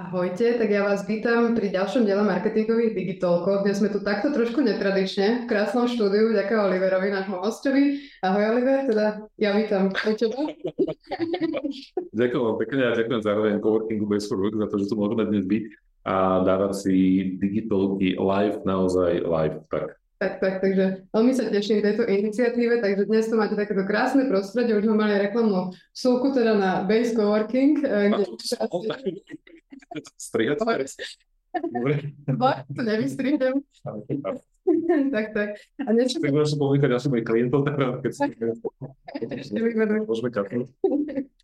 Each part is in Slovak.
Ahojte, tak ja vás vítam pri ďalšom diele marketingových digitálkov. Dnes sme tu takto trošku netradične v krásnom štúdiu, ďakujem Oliverovi, nášmu hostovi. Ahoj Oliver, teda ja vítam aj ďakujem vám pekne a ďakujem zároveň Coworkingu for Work za to, že tu môžeme dnes byť a dávať si digitálky live, naozaj live. Tak tak, tak, takže veľmi sa teším tejto iniciatíve, takže dnes tu máte takéto krásne prostredie, už sme mali reklamnú súku teda na Base Coworking. Eh, kde... Strihať? To nevystrihnem. tak, tak. A niečo... Tak môžem povedať ďalším mojim klientov, tak keď si... Môžeme kapnúť.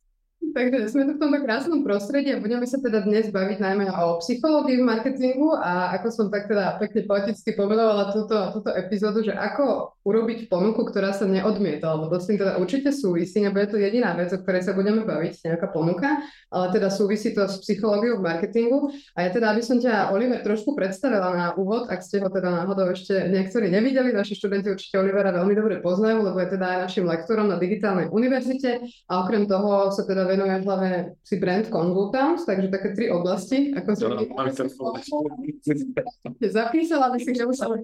Takže sme tu v tomto krásnom prostredí a budeme sa teda dnes baviť najmä o psychológii v marketingu a ako som tak teda pekne poeticky pomenovala túto, túto epizódu, že ako urobiť ponuku, ktorá sa neodmieta, lebo s tým teda určite súvisí, nebude to jediná vec, o ktorej sa budeme baviť, nejaká ponuka, ale teda súvisí to s psychológiou v marketingu. A ja teda, aby som ťa, Oliver, trošku predstavila na úvod, ak ste ho teda náhodou ešte niektorí nevideli, naši študenti určite Olivera veľmi dobre poznajú, lebo je teda aj našim lektorom na digitálnej univerzite a okrem toho sa teda venuje hlavne si brand consultants, takže také tri oblasti. Ako sa no, zapísala, by si nemusela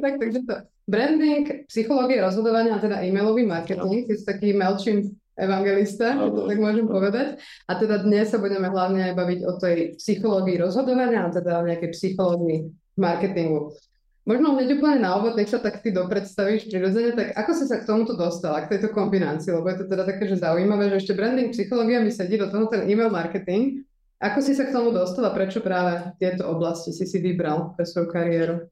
tak, takže to branding, psychológia rozhodovania a teda e-mailový marketing, ty si taký Melčin evangelista, no, tak môžem povedať. A teda dnes sa budeme hlavne aj baviť o tej psychológii rozhodovania a teda o nejakej psychológii marketingu. Možno hneď úplne na úvod, nech sa tak ty dopredstavíš prirodzene, tak ako si sa k tomuto dostala, k tejto kombinácii, lebo je to teda také, že zaujímavé, že ešte branding, psychológia mi sedí do toho ten email marketing. Ako si sa k tomu dostala, prečo práve tieto oblasti si si vybral pre svoju kariéru?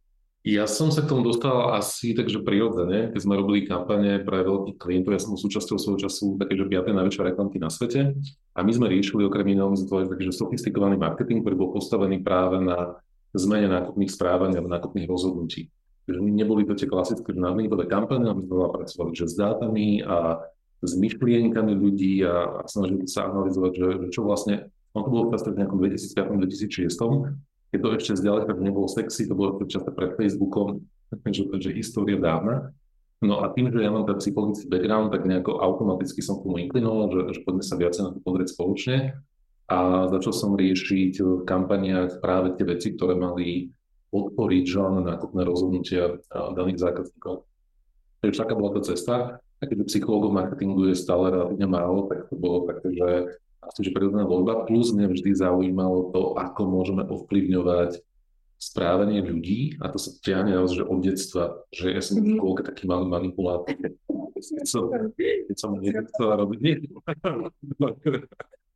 Ja som sa k tomu dostal asi takže prirodzene, keď sme robili kampane pre veľkých klientov, ja som súčasťou svojho času také, že 5. najväčšie reklamky na svete a my sme riešili okrem iného takže sofistikovaný marketing, ktorý bol postavený práve na zmene nákupných správaní alebo nákupných rozhodnutí. Takže neboli to tie klasické nadmýbové kampane, ale sme pracovali že s dátami a s myšlienkami ľudí a, a snažili sa analyzovať, že, že čo vlastne, on to bolo v nejakom 2005-2006, keď to ešte zďaleka nebolo sexy, to bolo často pred Facebookom, takže, takže história dávna. No a tým, že ja mám ten psychologický background, tak nejako automaticky som k tomu inklinoval, že, že poďme sa viacej na to pozrieť spoločne a začal som riešiť v kampaniách práve tie veci, ktoré mali podporiť želné nákupné rozhodnutia daných zákazníkov. Takže taká bola tá cesta. A keďže psychológov marketingu je stále relatívne málo, tak to bolo také, že asi že prirodzená voľba. Plus mňa vždy zaujímalo to, ako môžeme ovplyvňovať správanie ľudí a to sa ťahne že od detstva, že ja som mm-hmm. škôlke taký malý manipulátor. Keď som, keď som nechcel robiť, nie,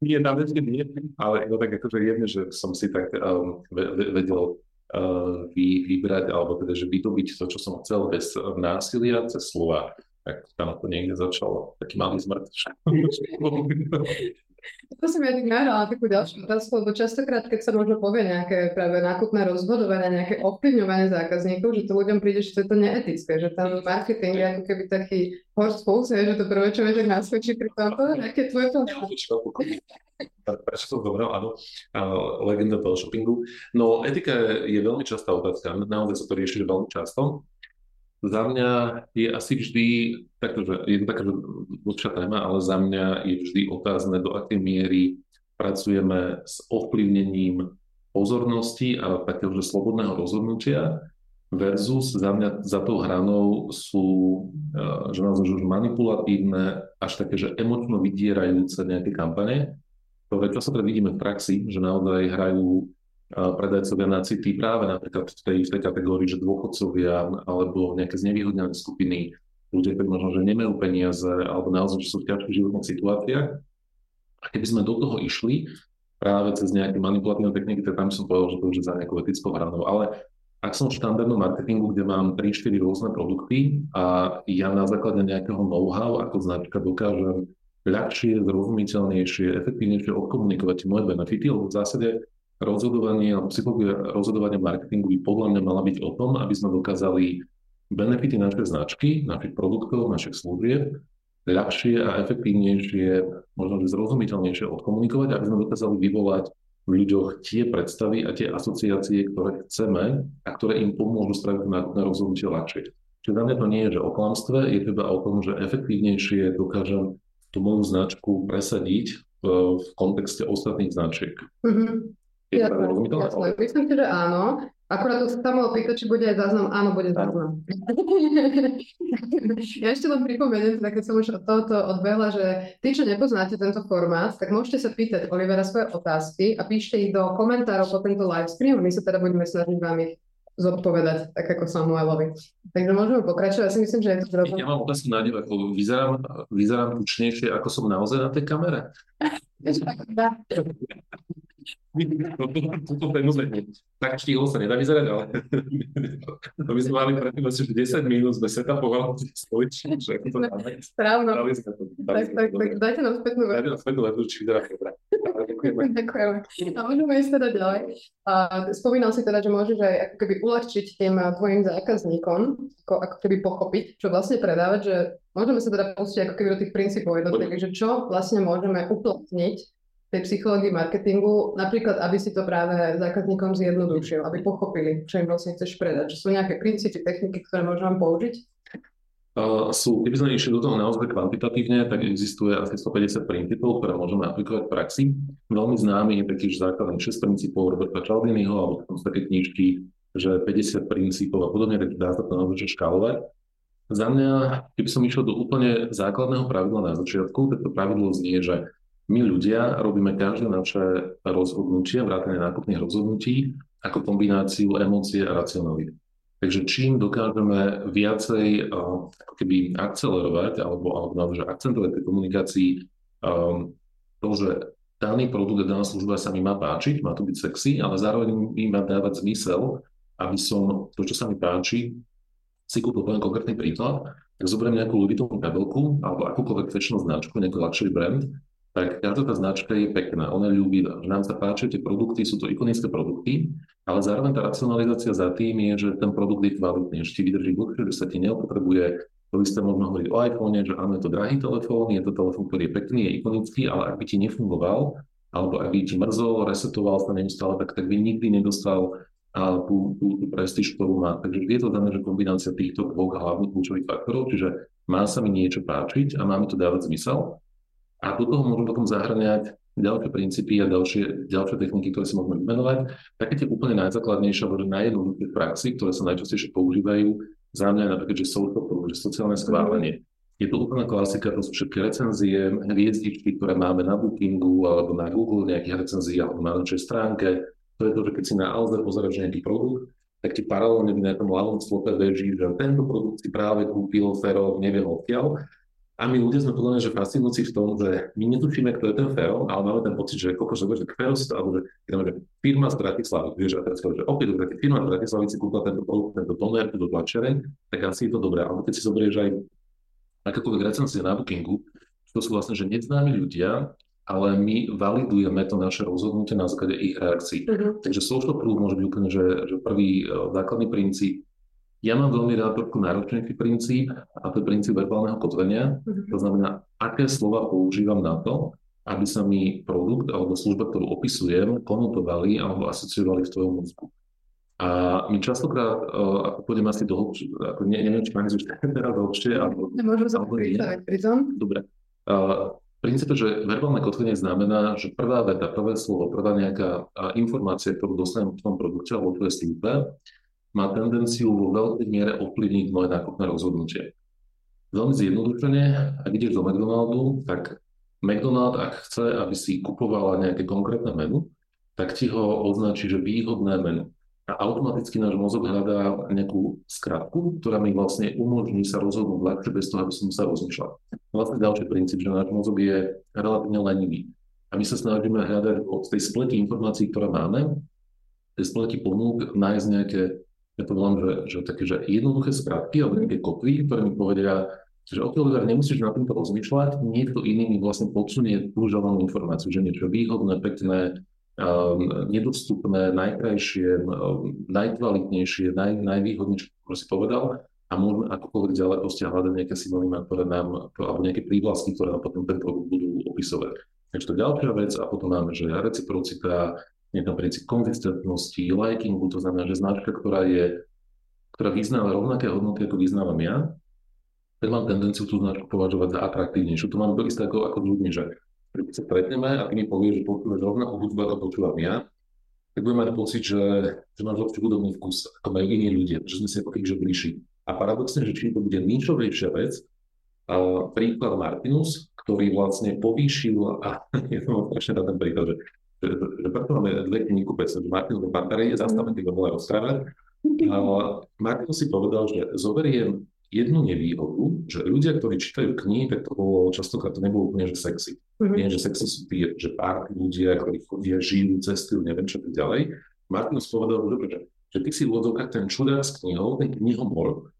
nie, na veci nie, ale no tak akože jedne, že som si tak um, vedel uh, vy, vybrať, alebo teda, že vydobiť to, čo som chcel bez násilia, cez slova. Tak tam to niekde začalo. Taký malý zmrt. To som ja tak nahrala takú ďalšiu otázku, lebo častokrát, keď sa možno povie nejaké práve nákupné rozhodovanie, nejaké ovplyvňovanie zákazníkov, že to ľuďom príde, že to je to neetické, že tam marketing je ako keby taký horst pulse, že to prvé, čo viete naskočí pri tomto, aké tvoje to? Prečo som zobral, áno, legenda shoppingu. No, etika je veľmi častá otázka, naozaj sa to rieši veľmi často. Za mňa je asi vždy, takto, že je to taká dlhšia téma, ale za mňa je vždy otázne, do akej miery pracujeme s ovplyvnením pozornosti a takého, slobodného rozhodnutia versus za mňa za tou hranou sú, eh, že naozaj už manipulatívne, až také, že emočno vydierajúce nejaké kampane, ktoré častokrát vidíme v praxi, že naozaj hrajú predajcovia na city práve napríklad v tej, v tej kategórii, že dôchodcovia alebo nejaké znevýhodnené skupiny, ľudia, ktorí možno, že nemajú peniaze alebo naozaj, že sú v ťažkých životných situáciách. A keby sme do toho išli práve cez nejaké manipulatívne techniky, tak tam som povedal, že to už je za nejakou etickou hranou. Ale ak som v štandardnom marketingu, kde mám 3-4 rôzne produkty a ja na základe nejakého know-how ako značka dokážem ľahšie, zrozumiteľnejšie, efektívnejšie odkomunikovať moje benefity, lebo v zásade rozhodovanie alebo psychológia rozhodovania marketingu by podľa mňa mala byť o tom, aby sme dokázali benefity našej značky, našich produktov, našich služieb ľahšie a efektívnejšie, možno zrozumiteľnejšie odkomunikovať, aby sme dokázali vyvolať v ľuďoch tie predstavy a tie asociácie, ktoré chceme a ktoré im pomôžu spraviť nákupné rozhodnutie ľahšie. Čiže za mňa to nie je, že o klamstve, je teda o tom, že efektívnejšie dokážem tú moju značku presadiť v kontexte ostatných značiek. Mm-hmm. Jasné. Myslím si, že áno. Akurát to sa mohol pýtať, či bude aj záznam. Áno, bude záznam. ja ešte len pripomeniem, tak keď som už od tohoto odbehla, že tí, čo nepoznáte tento formát, tak môžete sa pýtať Olivera svoje otázky a píšte ich do komentárov po tento live stream. My sa teda budeme snažiť vám ich zodpovedať, tak ako Samuelovi. Takže môžeme pokračovať. Ja si myslím, že je to zrozum... Ja mám otázku na ako vyzerám, vyzerám tučnejšie, ako som naozaj na tej kamere? Toto tak štýlo sa nedá vyzerať, ale to by sme mali predtým asi 10 minút sme setapovali stoličky, že ako to dáme. Správno. Tak, tak, tak, dajte nám spätnú Dajte nám spätnú vetu, či vyzerá dobre. Ďakujeme. Ďakujeme. A môžeme ísť teda ďalej. A spomínal si teda, že môžeš aj ako keby uľahčiť tým tvojim zákazníkom, ako, ako keby pochopiť, čo vlastne predávať, že môžeme sa teda pustiť ako keby do tých princípov jednotlivých, že čo vlastne môžeme uplatniť tej psychológii marketingu, napríklad, aby si to práve zákazníkom zjednodušil, aby pochopili, čo im vlastne chceš predať. Že sú nejaké princípy, techniky, ktoré môžem použiť? Uh, sú, keby sme išli do toho naozaj kvantitatívne, tak existuje asi 150 princípov, ktoré môžeme aplikovať v praxi. Veľmi známy je taký základný 6 princípov Roberta Cialdiniho, alebo tam sú také knižky, že 50 princípov a podobne, tak dá sa to naozaj škálovať. Za mňa, keby som išiel do úplne základného pravidla na začiatku, tak to pravidlo znie, že my ľudia robíme každé naše rozhodnutie, vrátane nákupných rozhodnutí, ako kombináciu emócie a racionality. Takže čím dokážeme viacej ako keby akcelerovať alebo, alebo naozaj akcentovať tej komunikácii um, to, že daný produkt a daná služba sa mi má páčiť, má to byť sexy, ale zároveň mi má dávať zmysel, aby som to, čo sa mi páči, si kúpil poviem konkrétny príklad, tak zoberiem nejakú Louis Vuitton kabelku alebo akúkoľvek fashion značku, nejaký luxury brand tak každá tá značka je pekná, ona je ľúbivá. Nám sa páči, tie produkty sú to ikonické produkty, ale zároveň tá racionalizácia za tým je, že ten produkt je kvalitný, že ti vydrží dlhšie, že sa ti neopotrebuje. To isté možno hovoriť o iPhone, že áno, je to drahý telefón, je to telefón, ktorý je pekný, je ikonický, ale ak by ti nefungoval, alebo ak by ti mrzol, resetoval sa neustále, tak, tak by nikdy nedostal a tú, tú, tú prestíž, ktorú má. Takže je to dané, že kombinácia týchto dvoch hlavných kľúčových faktorov, čiže má sa mi niečo páčiť a má mi to dávať zmysel. A do toho môžu potom zahrňať ďalšie princípy a ďalšie, ďalšie techniky, ktoré si môžeme vymenovať. Také tie úplne najzákladnejšie, alebo najjednoduchšie praxi, ktoré sa najčastejšie používajú, za mňa napríklad, že social že sociálne schválenie. Je to úplná klasika, to sú všetky recenzie, hviezdičky, ktoré máme na Bookingu alebo na Google, nejakých recenzií alebo na našej stránke. To je to, že keď si na Alze pozeráš nejaký produkt, tak ti paralelne na tom ľavom slope beží, že tento produkt si práve kúpil Fero, neviem odkiaľ a my ľudia sme podľa mňa, že fascinujúci v tom, že my netušíme, kto je ten Fero, ale máme ten pocit, že koľko že Fero si to, alebo že, že firma z Bratislavy, vieš, a teraz že opäť, keď firma z Bratislavy si kúpila tento produkt, tento toner, túto tlačereň, tak asi je to dobré. Ale keď si zoberieš aj akékoľvek recenzie na Bookingu, to sú vlastne, že neznámi ľudia, ale my validujeme to naše rozhodnutie na základe ich reakcií. Uh-huh. Takže social proof môže byť úplne, že, že prvý uh, základný princíp, ja mám veľmi rád trošku náročnejší princíp a to je princíp verbálneho kotvenia. Mm-hmm. To znamená, aké slova používam na to, aby sa mi produkt alebo služba, ktorú opisujem, konotovali alebo asociovali v tvojom mozgu. A my častokrát, uh, ako pôjdem asi do hĺbšie, ako ne, neviem, či už teraz hĺbšie, alebo... Nemôžem sa pri tom. Dobre. Uh, princípe, že verbálne kotvenie znamená, že prvá veta, prvé slovo, prvá nejaká informácia, ktorú dostanem v tom produkte alebo v tvojej službe, má tendenciu vo veľkej miere ovplyvniť moje nákupné rozhodnutie. Veľmi zjednodušene, ak ideš do McDonaldu, tak McDonald, ak chce, aby si kupovala nejaké konkrétne menu, tak ti ho označí, že výhodné menu. A automaticky náš mozog hľadá nejakú skratku, ktorá mi vlastne umožní sa rozhodnúť ľahšie bez toho, aby som sa rozmýšľal. Vlastne ďalší princíp, že náš mozog je relatívne lenivý. A my sa snažíme hľadať od tej spleti informácií, ktoré máme, tej spleti ponúk, nájsť nejaké to volám, že, že také, že jednoduché skratky alebo nejaké kotvy, ktoré mi povedia, že odkiaľ nemusíš na týmto rozmýšľať, niekto iný mi vlastne podsunie tú informáciu, že niečo výhodné, pekné, um, nedostupné, najkrajšie, um, najkvalitnejšie, naj, najvýhodnejšie, ako si povedal, a môžeme akokoľvek ďalej proste nejaké synonymá, ktoré nám, alebo nejaké prívlastky, ktoré nám potom ten produkt budú opisovať. Takže to je ďalšia vec a potom máme, že reciprocita, je tam princíp konzistentnosti, likingu, to znamená, že značka, ktorá je, ktorá vyznáva rovnaké hodnoty, ako vyznávam ja, tak mám tendenciu tú značku považovať za atraktívnejšiu. To mám to isté ako, ako ľuďmi, že keď sa stretneme a ty mi povieš, že počúvaš rovnakú hudbu, ako počúvam ja, tak budem mať pocit, že, že máš určite hudobný vkus, ako majú iní ľudia, že sme si ako že bližší. A paradoxne, že či to bude ničovejšia vec, a príklad Martinus, ktorý vlastne povýšil, a je to strašne na ten príklad, že, že, preto máme dve knihy kupec, že Martinus Bartare je zastavený, keď ho rozprávať. A Martinus si povedal, že zoberiem jednu nevýhodu, že ľudia, ktorí čítajú knihy, tak to bolo častokrát to nebolo úplne, že sexy. Mm-hmm. Nie, že sexy sú tí, že pár ľudia, ktorí chodia, žijú, cestujú, neviem čo tak ďalej. Martinus povedal, že, že, že ty si v ten čudár s knihou, ten knihomor,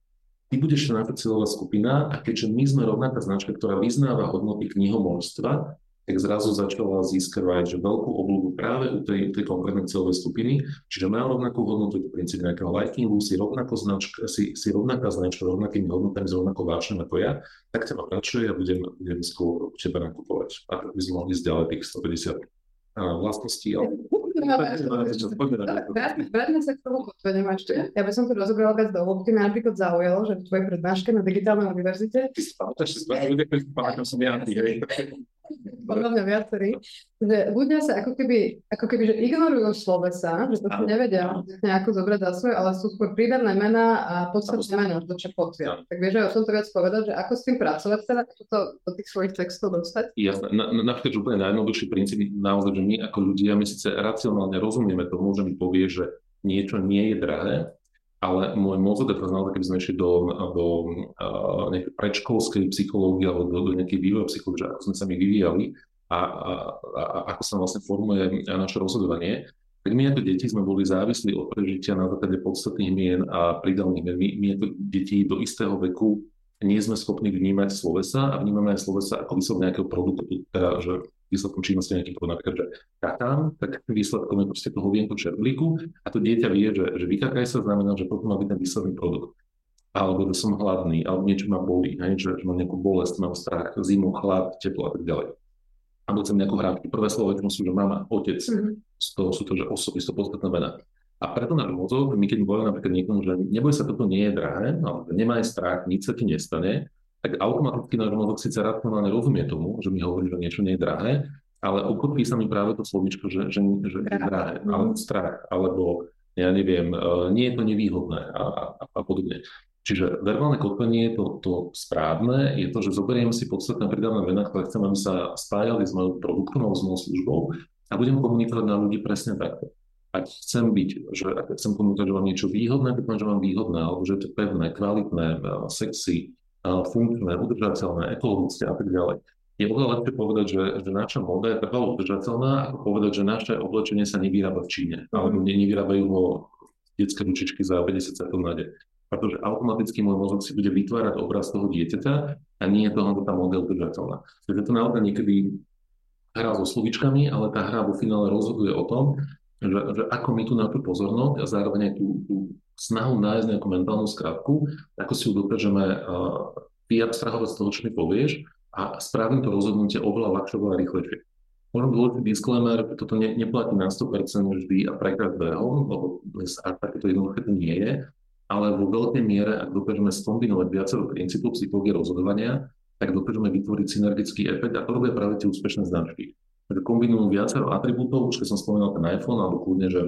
ty budeš to cieľová skupina a keďže my sme rovnaká značka, ktorá vyznáva hodnoty knihomorstva, tak zrazu začala získavať že veľkú obľúbu práve u tej, tej konkrétnej celovej skupiny, čiže majú rovnakú hodnotu, to princíp nejakého likingu, si, rovnako značka, si, si rovnaká značka, rovnakými hodnotami, s rovnakou vášňou ako ja, tak ťa pokračuje a budem, budem skôr u teba nakupovať. A by sme mohli ísť ďalej tých 150 vlastností, ale Vráťme sa k tomu kotvenem ešte. Ja by som to rozobrala viac do hĺbky. Mňa napríklad zaujalo, že v tvojej prednáške na digitálnej univerzite... Ty pamätáš, že som ja, podľa mňa viacerí, že ľudia sa ako keby, ako keby že ignorujú slovesa, že to si nevedia nejako zobrať za svoje, ale sú skôr prídavné mená a podstatné mená, to čo potvia. Tak vieš, že o tom to viac povedať, že ako s tým pracovať, teda to do tých svojich textov dostať? Jasné, na, na, napríklad úplne najjednoduchší princíp naozaj, že my ako ľudia, my síce racionálne rozumieme tomu, že mi povie, že niečo nie je drahé, ale môj mozog je naozaj, keby sme išli do, do uh, predškolskej psychológie alebo do, do nejakej vývoja psychológie, ako sme sa my vyvíjali a, a, a, ako sa vlastne formuje naše rozhodovanie, tak my ako deti sme boli závislí od prežitia na základe podstatných mien a pridalných mien. My, my ako deti do istého veku nie sme schopní vnímať slovesa a vnímame aj slovesa ako výsledok nejakého produktu, teda, že výsledkom činnosti nejaký produkt, napríklad, že kakám, tak výsledkom je proste toho vienku čerblíku a to dieťa vie, že, že vykakaj sa znamená, že potom má byť ten výsledný produkt. Alebo že som hladný, alebo niečo ma bolí, hej, že, že mám nejakú bolesť, mám strach, zimu, chlad, teplo a tak ďalej. Alebo chcem nejakú hráčku. Prvé slovo sú, že mama, otec. Mm-hmm. Z toho sú to, že osoby, sú to podstatné mená. A preto na mozog, my keď hovoríme napríklad niekomu, že neboj sa, toto nie je drahé, alebo nemaj strach, nič sa ti nestane, tak automaticky náš mozog síce racionálne rozumie tomu, že mi hovorí, že niečo nie je drahé, ale ukotví sa mi práve to slovičko, že, že, že je drahé, alebo strach, alebo ja neviem, e, nie je to nevýhodné a, a, a podobne. Čiže verbálne kotvenie, to, to správne je to, že zoberiem si podstatné pridávne mená, ktoré chcem, aby sa spájali s mojou produktom alebo s mojou službou a budem komunikovať na ľudí presne takto. Ak chcem byť, že ak chcem komunikovať, že mám niečo výhodné, tak že mám výhodné, alebo že je to pevné, kvalitné, e, sexy, funkčné, udržateľné, ekologické a tak ďalej. Je oveľa lepšie povedať, že, že naša moda je trvalo udržateľná, ako povedať, že naše oblečenie sa nevyrába v Číne, mm. alebo nevyrábajú ho detské ručičky za 50 sekúnd na deň. Pretože automaticky môj mozog si bude vytvárať obraz toho dieťaťa a nie je toho tá model udržateľná. Takže to naozaj niekedy hrá so slovičkami, ale tá hra vo finále rozhoduje o tom, že, že ako my tu na tú pozornosť a zároveň aj tú, tú snahu nájsť nejakú mentálnu skratku, ako si ju dokážeme uh, vyabstrahovať z toho, čo mi povieš a správim to rozhodnutie oveľa ľahšie, oveľa rýchlejšie. Možno dôležitý disclaimer, toto ne, neplatí na 100% vždy a pre každého, lebo dnes až takéto jednoduché to nie je, ale vo veľkej miere, ak dokážeme skombinovať viacero princípov psychológie rozhodovania, tak dokážeme vytvoriť synergický efekt a to robia práve tie úspešné značky. Takže kombinujú viacero atribútov, už keď som spomínal ten iPhone, alebo kľudne, že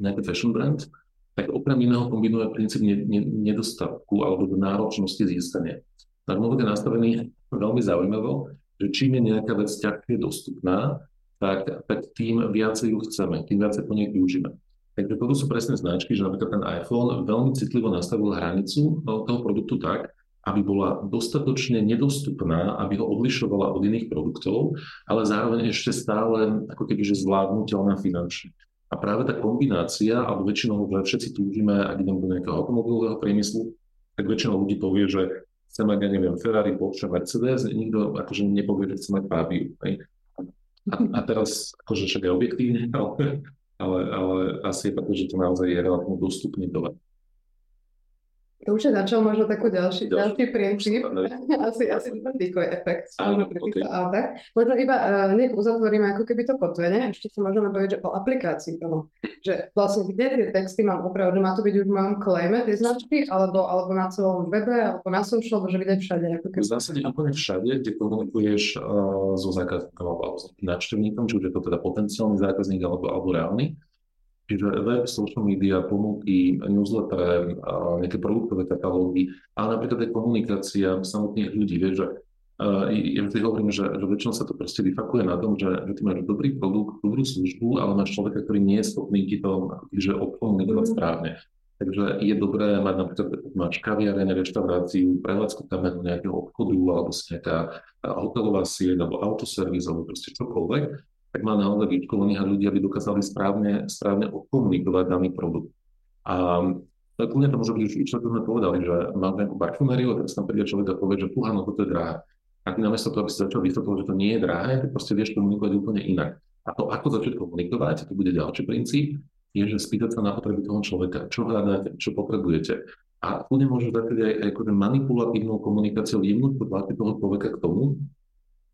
nejaký fashion brand, tak okrem iného kombinuje princíp ne, ne, nedostatku alebo náročnosti získania. Tak mozog je nastavený veľmi zaujímavo, že čím je nejaká vec ťažšie dostupná, tak, tak tým viacej ju chceme, tým viacej po nej využíme. Takže toto sú presné značky, že napríklad ten iPhone veľmi citlivo nastavil hranicu toho produktu tak, aby bola dostatočne nedostupná, aby ho odlišovala od iných produktov, ale zároveň ešte stále ako keby že zvládnutelná finančne. A práve tá kombinácia, alebo väčšinou, všetci túžime, ak idem do nejakého automobilového priemyslu, tak väčšinou ľudí povie, že chce mať, ja neviem, Ferrari, Porsche, Mercedes, nikto akože nepovie, že chce mať Fabiu. A, a teraz, akože však je objektívne, ale, ale, ale asi je preto, že to naozaj je relatívne dostupný tovar. To už je začal možno takú ďalší, ďalší, princíp, asi, asi decoy efekt, Áno, pri autách. Možno iba uh, nech uzatvoríme ako keby to kotvenie, ešte sa môžeme povedať, že o aplikácii toho, že vlastne kde tie texty mám opravdu, má to byť už v mojom klejme tie značky, alebo, alebo na celom webe, alebo na social, že vidieť všade. Ako keby. V zásade úplne všade, kde komunikuješ uh, so zákazníkom alebo s návštevníkom, či už je to teda potenciálny zákazník alebo, alebo reálny, Čiže web, social media, ponuky, newsletter, nejaké produktové katalógy, ale napríklad aj komunikácia samotných ľudí. Vieš, že ja vždy hovorím, že, že väčšinou sa to proste vyfakuje na tom, že, že ty máš dobrý produkt, dobrú službu, ale máš človeka, ktorý nie je schopný ti to že odkomunikovať mm. správne. Takže je dobré mať napríklad, máš kaviareň, reštauráciu, prevádzku tam nejakého obchodu, alebo si nejaká hotelová sieť, alebo autoservis, alebo proste čokoľvek tak má naozaj vyškolených ľudí, aby dokázali správne, správne odkomunikovať daný produkt. A kľudne to môže byť, čo sme povedali, že máme parfumériu, tak sa tam príde človek a povie, že tu áno, toto je drahé. A ty namiesto toho, aby si začal vysvetľovať, že to nie je drahé, tak proste vieš komunikovať úplne inak. A to, ako začať komunikovať, to bude ďalší princíp, je, že spýtať sa na potreby toho človeka, čo hľadáte, čo potrebujete. A kľudne môžeš dať aj, aj akože manipulatívnou komunikáciou jemnú tlaky toho človeka k tomu,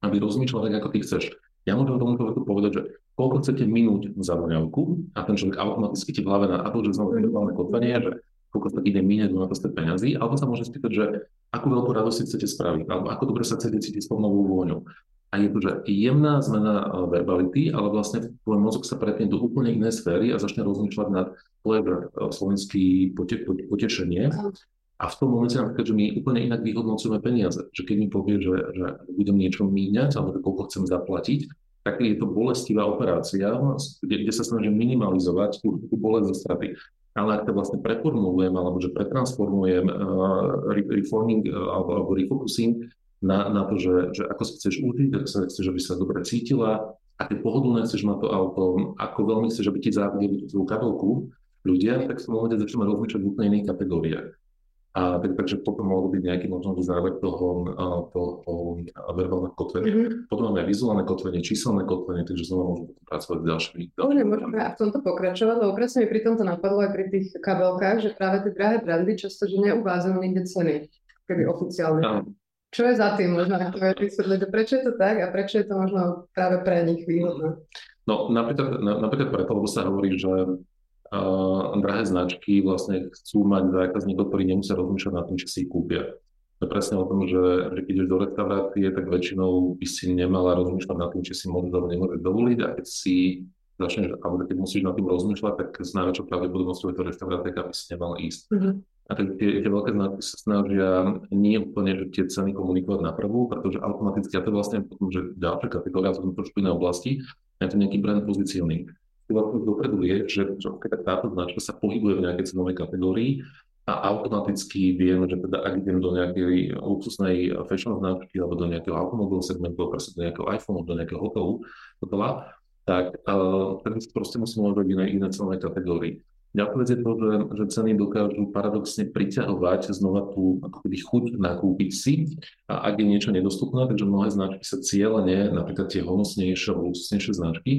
aby rozmýšľal tak, ako ty chceš. Ja môžem tomu človeku povedať, že koľko chcete minúť za voňavku a ten človek automaticky ti v hlave na Apple, že znamená globálne kotvanie, že koľko sa ide míňať na to ste peniazy, alebo sa môže spýtať, že akú veľkú radosť chcete spraviť, alebo ako dobre sa chcete cítiť s tou novou vôňou. A je to, že jemná zmena eh, verbality, ale vlastne tvoj mozog sa pretne do úplne inej sféry a začne rozmýšľať nad pleasure, eh, slovenský pote, potešenie. A v tom momente napríklad, že my úplne inak vyhodnocujeme peniaze. Že keď mi povie, že, že budem niečo míňať, alebo koľko chcem zaplatiť, tak je to bolestivá operácia, kde, kde sa snažím minimalizovať tú, tú bolesť zo straty. Ale ak to vlastne preformulujem, alebo že pretransformujem uh, reforming uh, alebo, alebo refocusing na, na to, že, že ako sa chceš užiť, ako sa chceš, aby sa dobre cítila, aké pohodlné chceš mať to auto, ako veľmi chceš, aby ti závideli tú kabelku ľudia, tak v tom momente začneme rozmýšľať v úplne iných kategóriách. A tak, takže potom mohol byť nejaký možno záver toho, toho verbálneho kotvenia. Mm-hmm. Potom máme vizuálne kotvenie, číselné kotvenie, takže znova môžeme pracovať s ďalšími. Dobre, môžeme v tomto pokračovať, lebo presne mi pri tomto napadlo aj pri tých kabelkách, že práve tie drahé brandy často, že neuvádzajú nikde ceny, keby oficiálne. Áno. Čo je za tým, možno to vysvetliť, prečo je to tak a prečo je to možno práve pre nich výhodné? No napríklad, napríklad preto, lebo sa hovorí, že drahé značky vlastne chcú mať zákazníkov, ktorí nemusia rozmýšľať nad tým, či si ich kúpia. To je presne o tom, že, že keď ideš do reštaurácie, tak väčšinou by si nemala rozmýšľať nad tým, či si môžeš alebo nemôžeš dovoliť a keď si začneš, alebo keď musíš nad tým rozmýšľať, tak s najväčšou pravdepodobnosťou je to reštaurácia, aby si nemal ísť. Mm-hmm. A tie, tie veľké značky sa snažia nie úplne že tie ceny komunikovať na prvú, pretože automaticky, a to vlastne potom, že ďalšia kategória, to trošku iné oblasti, je to nejaký brand pozicioning vlastne dopredu je, že, keď táto značka sa pohybuje v nejakej cenovej kategórii a automaticky viem, že teda ak idem do nejakej luxusnej fashion značky alebo do nejakého automobilového segmentu, alebo do nejakého iPhoneu, do nejakého hotelu, hotela, tak uh, ten proste musím mať iné, iné cenové kategórii. Ďalšia vec je to, že, že ceny dokážu paradoxne priťahovať znova tú ako keby chuť nakúpiť si, a ak je niečo nedostupné, takže mnohé značky sa cieľene, napríklad tie honosnejšie alebo luxusnejšie značky,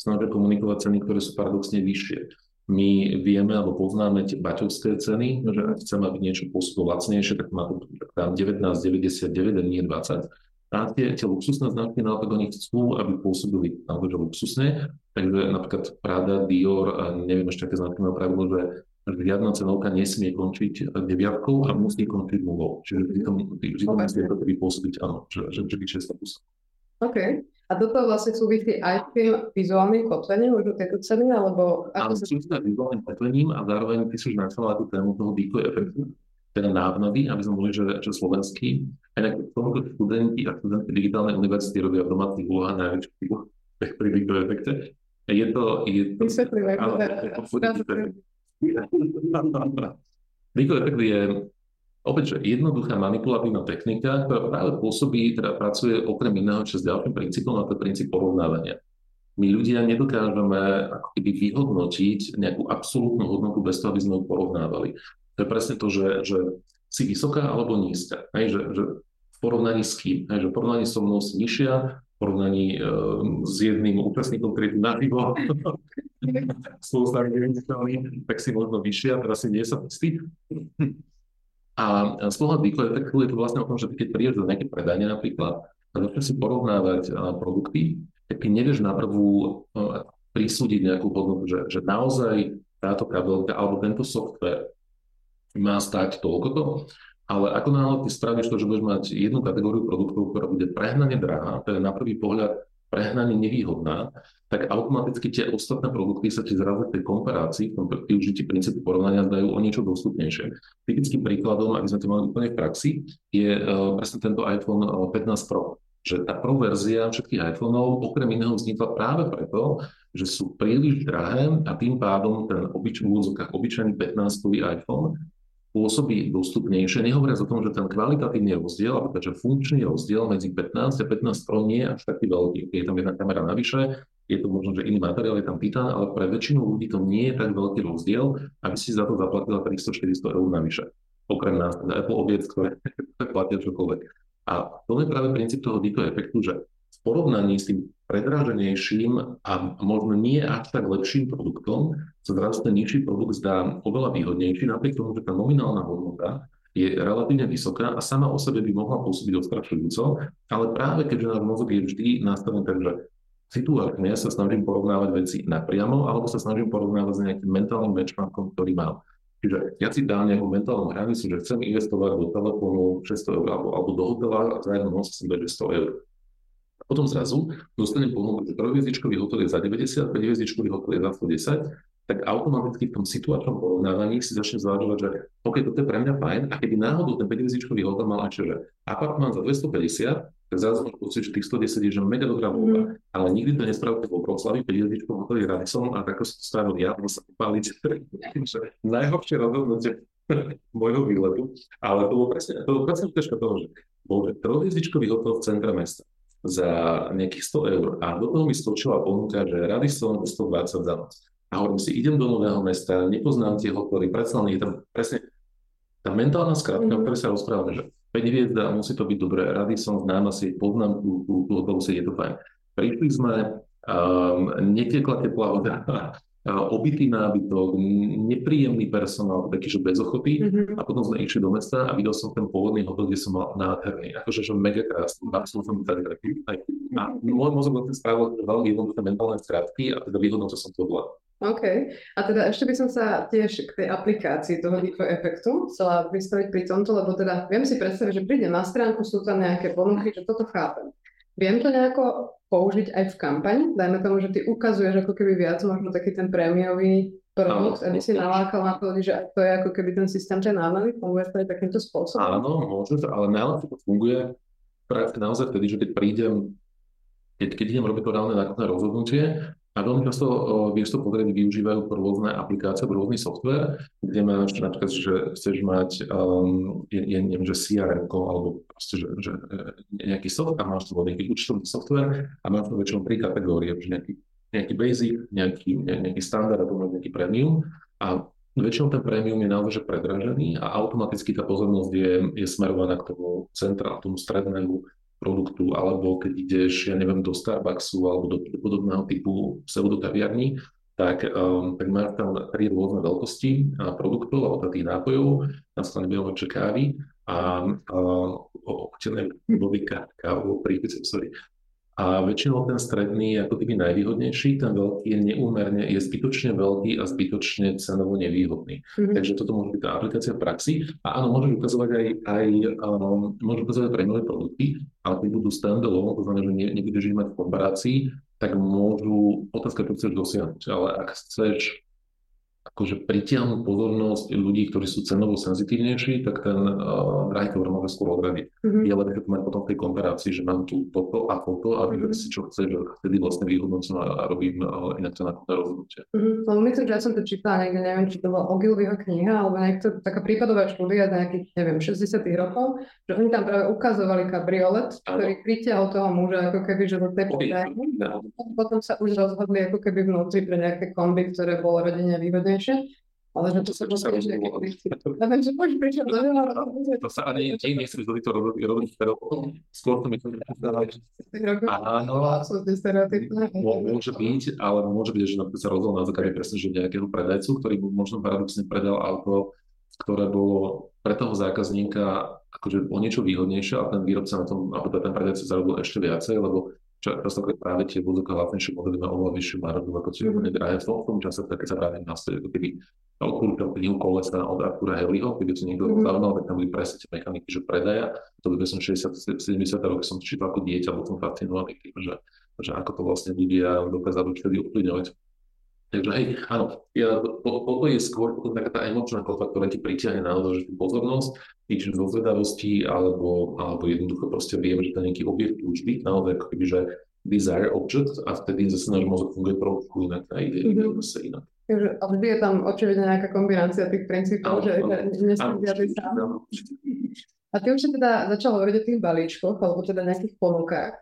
snažia komunikovať ceny, ktoré sú paradoxne vyššie. My vieme alebo poznáme tie baťovské ceny, že ak chceme, aby niečo pôsobilo lacnejšie, tak má to tam 19,99 a nie 20. A tie, tie luxusné značky naopak oni chcú, aby pôsobili naozaj luxusne. Takže napríklad Prada, Dior a neviem ešte aké značky majú pravidlo, že žiadna cenovka nesmie končiť deviatkou a musí končiť nulou. Čiže vždy to, musí pôsobiť, áno, že, že, že vyššie status. OK. A do toho vlastne súvisí aj tým vizuálnym kotvením, už tieto ceny, alebo... Áno, sa... súvisí aj vizuálnym kotvením a zároveň ty si už načala tú tému toho decoy efektu, teda návnavy, aby sme boli, že, že slovenský. Aj na tomuto študenti a študentky digitálnej univerzity robia v domácich úlohách najväčší pri decoy efekte. Je to... Je to Vysvetlivé. Decoy efekt je Opäť, že jednoduchá manipulatívna technika, ktorá práve pôsobí, teda pracuje okrem iného, čo s ďalším princípom, a to je princíp porovnávania. My ľudia nedokážeme ako keby vyhodnotiť nejakú absolútnu hodnotu bez toho, aby sme ju porovnávali. To je presne to, že, že si vysoká alebo nízka. Hej, že, že v porovnaní s kým? Hej, že v porovnaní so mnou si nižšia, v porovnaní e, s jedným účastníkom, ktorý tu naživo, spolu tak si možno vyššia, teraz si nie som istý. A z pohľadu efektu je to vlastne o tom, že keď prídeš do nejaké predania napríklad a začneš si porovnávať produkty, tak ty nevieš na prvú prisúdiť nejakú hodnotu, že, že naozaj táto kabelka alebo tento software má stať toľko ale ako náhle ty spravíš to, že budeš mať jednu kategóriu produktov, ktorá bude prehnane drahá, teda na prvý pohľad prehnane nevýhodná, tak automaticky tie ostatné produkty sa ti zrazu tej komparácii, v tom využití princípu porovnania dajú o niečo dostupnejšie. Typickým príkladom, aby sme to mali úplne v praxi, je uh, presne tento iPhone 15 e, Pro. Že tá Pro verzia všetkých iPhoneov okrem iného vznikla práve preto, že sú príliš drahé a tým pádom ten obyč, obyčajný 15 iPhone pôsobí dostupnejšie. Nehovoriac o tom, že ten kvalitatívny rozdiel, alebo takže funkčný rozdiel medzi 15 a 15 Pro nie je až taký veľký. Je tam jedna kamera navyše, je to možno, že iný materiál, je tam titán, ale pre väčšinu ľudí to nie je tak veľký rozdiel, aby si za to zaplatila 300-400 eur navyše. Okrem nás, teda Apple obiec, ktoré platia čokoľvek. A to je práve princíp toho dito efektu, že v porovnaní s tým predraženejším a možno nie až tak lepším produktom sa zrazu ten nižší produkt zdá oveľa výhodnejší, napriek tomu, že tá nominálna hodnota je relatívne vysoká a sama o sebe by mohla pôsobiť odstrašujúco, ale práve keďže náš mozog je vždy nastavený tak, že situárne sa snažím porovnávať veci napriamo, alebo sa snažím porovnávať s nejakým mentálnym benchmarkom, ktorý mám. Čiže ja si dám nejakú mentálnu hranicu, že chcem investovať do telefónu 600 eur alebo, alebo do hotela a za jednu noc som 100 eur. Potom zrazu dostanem ponuku, že trojhviezdičkový hotel je za 90, 5 hotel je za 110, tak automaticky v tom situačnom porovnávaní si začne zvažovať, že OK, toto je pre mňa fajn, a keby náhodou ten 5 hotel mal aj že apartmán za 250, tak zrazu pocit, že tých 110 je že mega dobrá voľba, mm. ale nikdy to nespravil vo Vroclavi, 5 hviezdičkovom hoteli Radisson a tak som spravil ja, lebo sa popáliť, že najhoršie rozhodnutie môjho výletu, ale to bolo presne, to bolo presne toho, že bol trojhviezdičkový hotel v centre mesta za nejakých 100 eur a do toho mi stočila ponuka, že Radisson 120 za noc. A hovorím si, idem do nového mesta, nepoznám tie hotely, predsa len je tam presne tá mentálna skratka, o ktorej sa rozprávame, že 5 hviezda, musí to byť dobré, Radisson, známa si, poznám tú hotelu si, je to fajn. Prišli sme, um, netekla teplá voda, obytý nábytok, nepríjemný personál, taký, že bez ochoty. Mm-hmm. A potom sme išli do mesta a videl som ten pôvodný hotel, kde som mal nádherný. Akože, že mega krásny. Bavil som tady taký. A môj mozog vlastne spravil veľmi jednoduché mentálne skratky a teda vyhodnotil som to bola. OK. A teda ešte by som sa tiež k tej aplikácii toho Deco efektu chcela vystaviť pri tomto, lebo teda viem si predstaviť, že príde na stránku, sú tam nejaké ponuky, že toto chápem. Viem to nejako použiť aj v kampani? Dajme tomu, že ty ukazuješ ako keby viac možno taký ten prémiový produkt, aby si nalákal na to, že to je ako keby ten systém tej námeny, funguje to aj takýmto spôsobom? Áno, môže to, ale najlepšie to funguje práve naozaj vtedy, že keď prídem, keď, keď idem robiť to reálne nákladné rozhodnutie a veľmi často vieš to pozrieť, využívajú rôzne aplikácie, rôzny software, kde máš napríklad, že chceš mať, um, je, je, neviem, že CRM alebo proste, že, že e, nejaký software, máš to nejaký účtovný software a máš to väčšinou tri kategórie, že nejaký, nejaký basic, nejaký, nejaký standard a potom nejaký premium. A väčšinou ten premium je naozaj že predražený a automaticky tá pozornosť je, je smerovaná k tomu centra, tomu strednému produktu, alebo keď ideš, ja neviem, do Starbucksu alebo do, do podobného typu pseudokaviarní, tak, um, tak máš tam tri rôzne veľkosti a produktov alebo tých nápojov, na strane budeme že kávy a, a ochutené body kávu, prípise, sorry, a väčšinou ten stredný je ako keby najvýhodnejší, ten veľký je neúmerne, je zbytočne veľký a zbytočne cenovo nevýhodný. Mm-hmm. Takže toto môže byť tá aplikácia v praxi. A áno, môže ukazovať aj, aj um, môže ukazovať pre nové produkty, ale keď budú standalone, to znamená, že ne, nebudeš ich mať v komparácii, tak môžu, otázka, čo chceš dosiahnuť, ale ak chceš akože pritiahnuť pozornosť ľudí, ktorí sú cenovo senzitívnejší, tak ten uh, drahý cover môže skôr odradiť. Mm-hmm. Je lepšie to mať potom v tej komparácii, že mám tu toto a toto a mm-hmm. si čo chce, že vtedy vlastne vyhodnocím a robím uh, inak to nákupné rozhodnutie. Mm-hmm. Lebo myslím, že ja som to čítala niekde, neviem, či to bola Ogilvyho kniha, alebo niekto, taká prípadová štúdia z nejakých, neviem, 60 rokov, že oni tam práve ukazovali kabriolet, ktorý pritiahol toho muža ako keby, že do tej Potom sa už rozhodli ako keby vnútri pre nejaké kombi, ktoré bolo rodine výhodné najvhodnejšie. Ale že to sa Len, že môžeš prišiel do To sa ani ti nechceš do týchto robiť. Skôr to myslím, že Áno, môže byť, ale môže byť, že sa rozhodol na základe presne, že nejakého predajcu, ktorý mu možno paradoxne predal auto ktoré bolo pre toho zákazníka akože o niečo výhodnejšie a ten výrobca na tom, alebo ten predajca zarobil ešte viacej, lebo častokrát práve tie vozovka hlavnejšie modely má oveľa vyššiu maržu ako tie úplne drahé. V tom, v tom čase, keď sa práve nastaví, ako keby odporúčam knihu kolesa od Artura Heliho, keby to niekto mm-hmm. zaujímal, tak tam boli presne tie mechaniky, že predaja. To by som 60, 70 rokov som čítal ako dieťa, bol som fascinovaný tým, že, že ako to vlastne ľudia dokázali vtedy ovplyvňovať Takže hej, áno, ja, toto je skôr taká tá emočná kopa, ktorá ti pritiahne naozaj že tú pozornosť, či zo zvedavosti, alebo, alebo jednoducho proste viem, že to je nejaký objekt túžby, naozaj ako keby, že desire object a vtedy zase náš mozog funguje trošku inak a ide, ide mm-hmm. zase inak. Takže, vždy je tam očividne nejaká kombinácia tých princípov, že nesmí sám. A ty už si teda začal hovoriť o tých balíčkoch, alebo teda nejakých ponukách,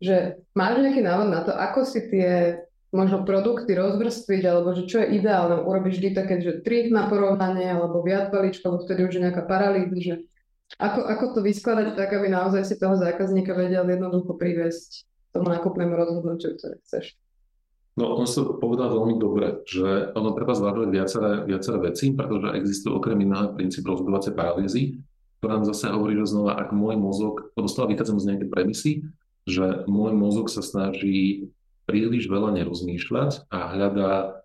že máš nejaký návod na to, ako si tie možno produkty rozvrstviť, alebo že čo je ideálne, urobiť vždy také, že tri na porovnanie, alebo viac balíčkov, alebo vtedy už je nejaká paralýza, že ako, ako to vyskladať tak, aby naozaj si toho zákazníka vedel jednoducho priviesť tomu nákupnému rozhodnutiu, ktoré chceš. No, on sa povedal veľmi dobre, že ono treba zvážovať viaceré, viaceré veci, pretože existuje okrem iného princíp rozhodovacej paralýzy, ktorá nám zase hovorí, že znova, ak môj mozog, lebo stále vychádzam z nejakej premisy, že môj mozog sa snaží príliš veľa nerozmýšľať a hľadá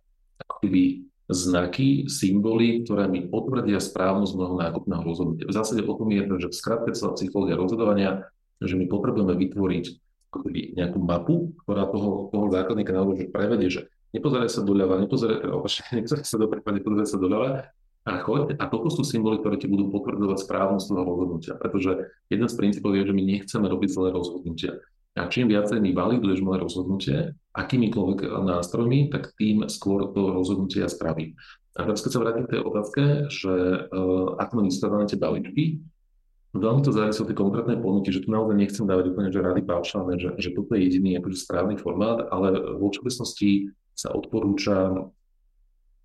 ako keby znaky, symboly, ktoré mi potvrdia správnosť môjho nákupného rozhodnutia. V zásade o tom je, že v skratke celá psychológia rozhodovania, že my potrebujeme vytvoriť nejakú mapu, ktorá toho, toho základníka naozaj prevedie, že nepozeraj sa doľava, nepozeraj, nepozeraj sa dopredu, nepozeraj sa doľava, a choď. A toto sú symboly, ktoré ti budú potvrdzovať správnosť toho rozhodnutia. Pretože jeden z princípov je, že my nechceme robiť zlé rozhodnutia. A čím viacej mi validuješ moje rozhodnutie, akýmikoľvek nástrojmi, tak tým skôr to rozhodnutie ja spravím. A teraz keď sa vrátim k tej otázke, že uh, ako mám tie balíčky, veľmi to závisí od tej konkrétnej ponuky, že tu naozaj nechcem dávať úplne že rady paušálne, že, že toto je jediný akože správny formát, ale vo všeobecnosti sa odporúča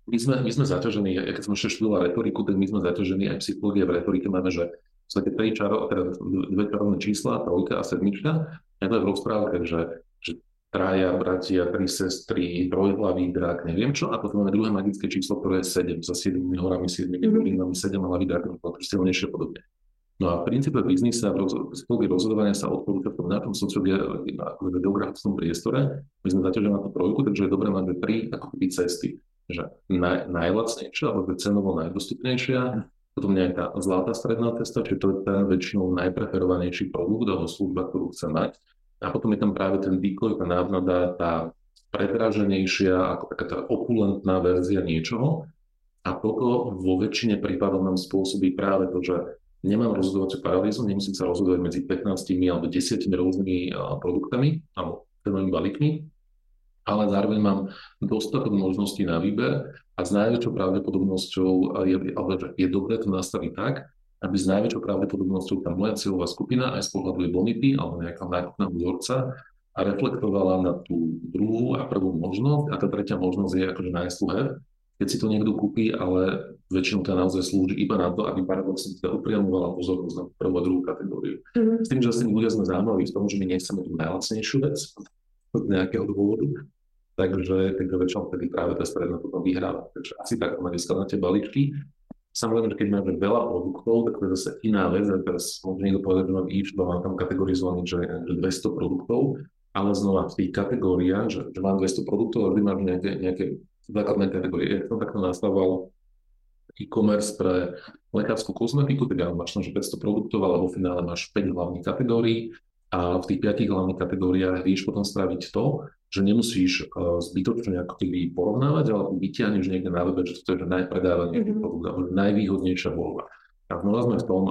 my sme, my sme zaťažení, ja keď som ešte študoval retoriku, tak my sme zaťažení aj psychológie v retorike máme, že sú také tri čaro, teda dve čarovné čísla, trojka a sedmička to je v rozprávke, že, že traja bratia, tri sestry, trojhlavý drak, neviem čo, a potom máme druhé magické číslo, ktoré je 7, za 7 horami, 7 dolinami, 7 hlavý drak, to silnejšie podobne. No a v princípe biznisa, v psychológii rozhodovania sa odporúča v tom na tom geografickom priestore. My sme zaťažili na tú trojku, takže je dobré mať tri ako keby cesty. Že naj, najlacnejšia, alebo cenovo najdostupnejšia, potom nejaká zlatá stredná cesta, čiže to je ten väčšinou najpreferovanejší produkt alebo služba, ktorú chce mať. A potom je tam práve ten výkoj, tá návnada, tá predraženejšia, ako taká tá opulentná verzia niečoho. A toto vo väčšine prípadov nám spôsobí práve to, že nemám rozhodovaciu paralýzu, nemusím sa rozhodovať medzi 15 alebo 10 rôznymi produktami alebo cenovými balíkmi, ale zároveň mám dostatok možností na výber a s najväčšou pravdepodobnosťou je, je dobré to nastaviť tak, aby s najväčšou pravdepodobnosťou tá moja cieľová skupina aj z pohľadu bonity alebo nejaká nákupného vzorca a reflektovala na tú druhú a prvú možnosť a tá tretia možnosť je akože have, keď si to niekto kúpi, ale väčšinou to naozaj slúži iba na to, aby paradoxne teda upriamovala pozornosť na prvú a druhú kategóriu. Mm-hmm. S tým, že asi ľudia sme zaujímaví v tom, že my nechceme tú najlacnejšiu vec z nejakého dôvodu, Takže, takže väčšinou vtedy práve tá stredná potom vyhráva. Takže asi tak na tie balíčky. Samozrejme, že keď máme veľa produktov, tak to je zase iná vec. A teraz môže niekto povedať, že mám e mám tam kategorizovaný, že, že 200 produktov, ale znova v tých kategóriách, že, že mám 200 produktov a vždy mám nejaké, nejaké základné kategórie. Ja som takto nastával e-commerce pre lekárskú kozmetiku, teda máš tam 500 produktov, alebo v finále máš 5 hlavných kategórií a v tých 5 hlavných kategóriách vieš potom spraviť to, že nemusíš uh, zbytočne ako keby porovnávať, ale vyťahneš niekde na webe, že to je najpredávanejší mm-hmm. produkt, alebo najvýhodnejšia voľba. A znova sme v tom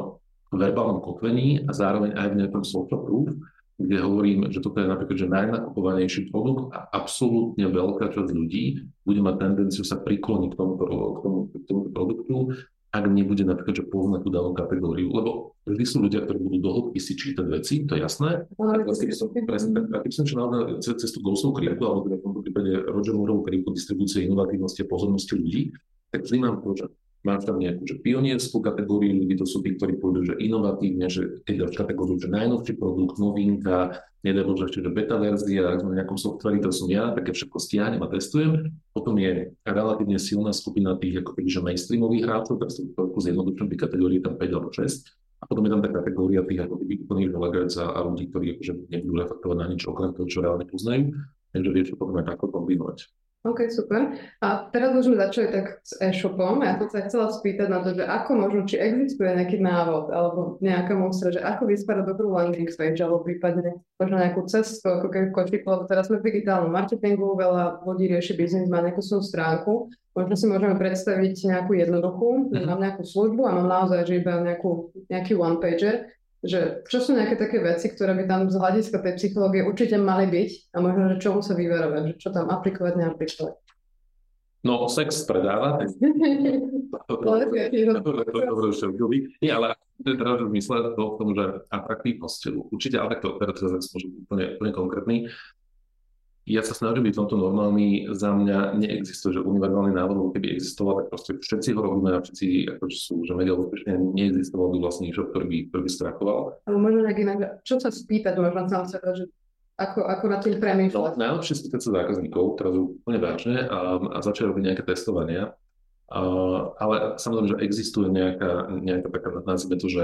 verbálnom kotvení a zároveň aj v nejakom social proof, kde hovorím, že toto je napríklad že najnakupovanejší produkt a absolútne veľká časť ľudí bude mať tendenciu sa prikloniť k tomuto, k tomu, k tomuto produktu ak nebude napríklad, že poznať tú danú kategóriu, lebo vždy sú ľudia, ktorí budú dohodky si čítať veci, to je jasné. Ale keby som, presne, tak, keby som šiel na cestu Gaussovú krivku, alebo teda v tomto prípade Roger Mooreovú krivku distribúcie inovatívnosti a pozornosti ľudí, tak vždy mám to, že máš tam nejakú že pionierskú kategóriu ľudí, to sú tí, ktorí pôjdu že inovatívne, že keď dáš kategóriu, že najnovší produkt, novinka, nedaj Bože ešte, že beta verzia, ak sme v nejakom softveri, to som ja, také všetko stiahnem a testujem. Potom je relatívne silná skupina tých ako kebyže mainstreamových hráčov, tak sú trošku zjednodušené tie kategórie tam 5 alebo 6. A potom je tam tá kategória tých ako keby úplných a ľudí, ktorí akože nebudú reflektovať na nič okrem toho, čo reálne poznajú. Takže vieš, čo potom aj takto kombinovať. OK, super. A teraz už sme začali tak s e-shopom. Ja som sa chcela spýtať na to, že ako možno, či existuje nejaký návod alebo nejaká mustra, že ako vyspára dobrú landing page alebo prípadne možno nejakú cestu, ako keď kočík, lebo teraz sme v digitálnom marketingu, veľa ľudí rieši biznis, má nejakú svoju stránku. Možno si môžeme predstaviť nejakú jednoduchú, mm-hmm. mám nejakú službu a mám naozaj že iba nejakú, nejaký one-pager že čo sú nejaké také veci, ktoré by tam z hľadiska tej psychológie určite mali byť? A možno, že čomu sa vyverovať, že čo tam aplikovať, neaplikovať. No, sex predáva. Nie, ale v zmysle toho v tom, že atraktívnosť, určite, ale to teraz môže byť úplne, úplne konkrétny, ja sa snažím byť v tomto normálny, za mňa neexistuje, že univerzálny návod, keby existoval, tak proste všetci ho robíme a všetci ako sú, že media úspešne neexistoval by vlastne niečo, ktorý by, ktorý by strachoval. Ale možno inak, čo sa spýtať možno seba, že ako, ako na tým premýšľať? No, najlepšie spýtať sa zákazníkov, teraz úplne vážne a, a začať robiť nejaké testovania. A, ale samozrejme, že existuje nejaká, nejaká taká, nazvime to, že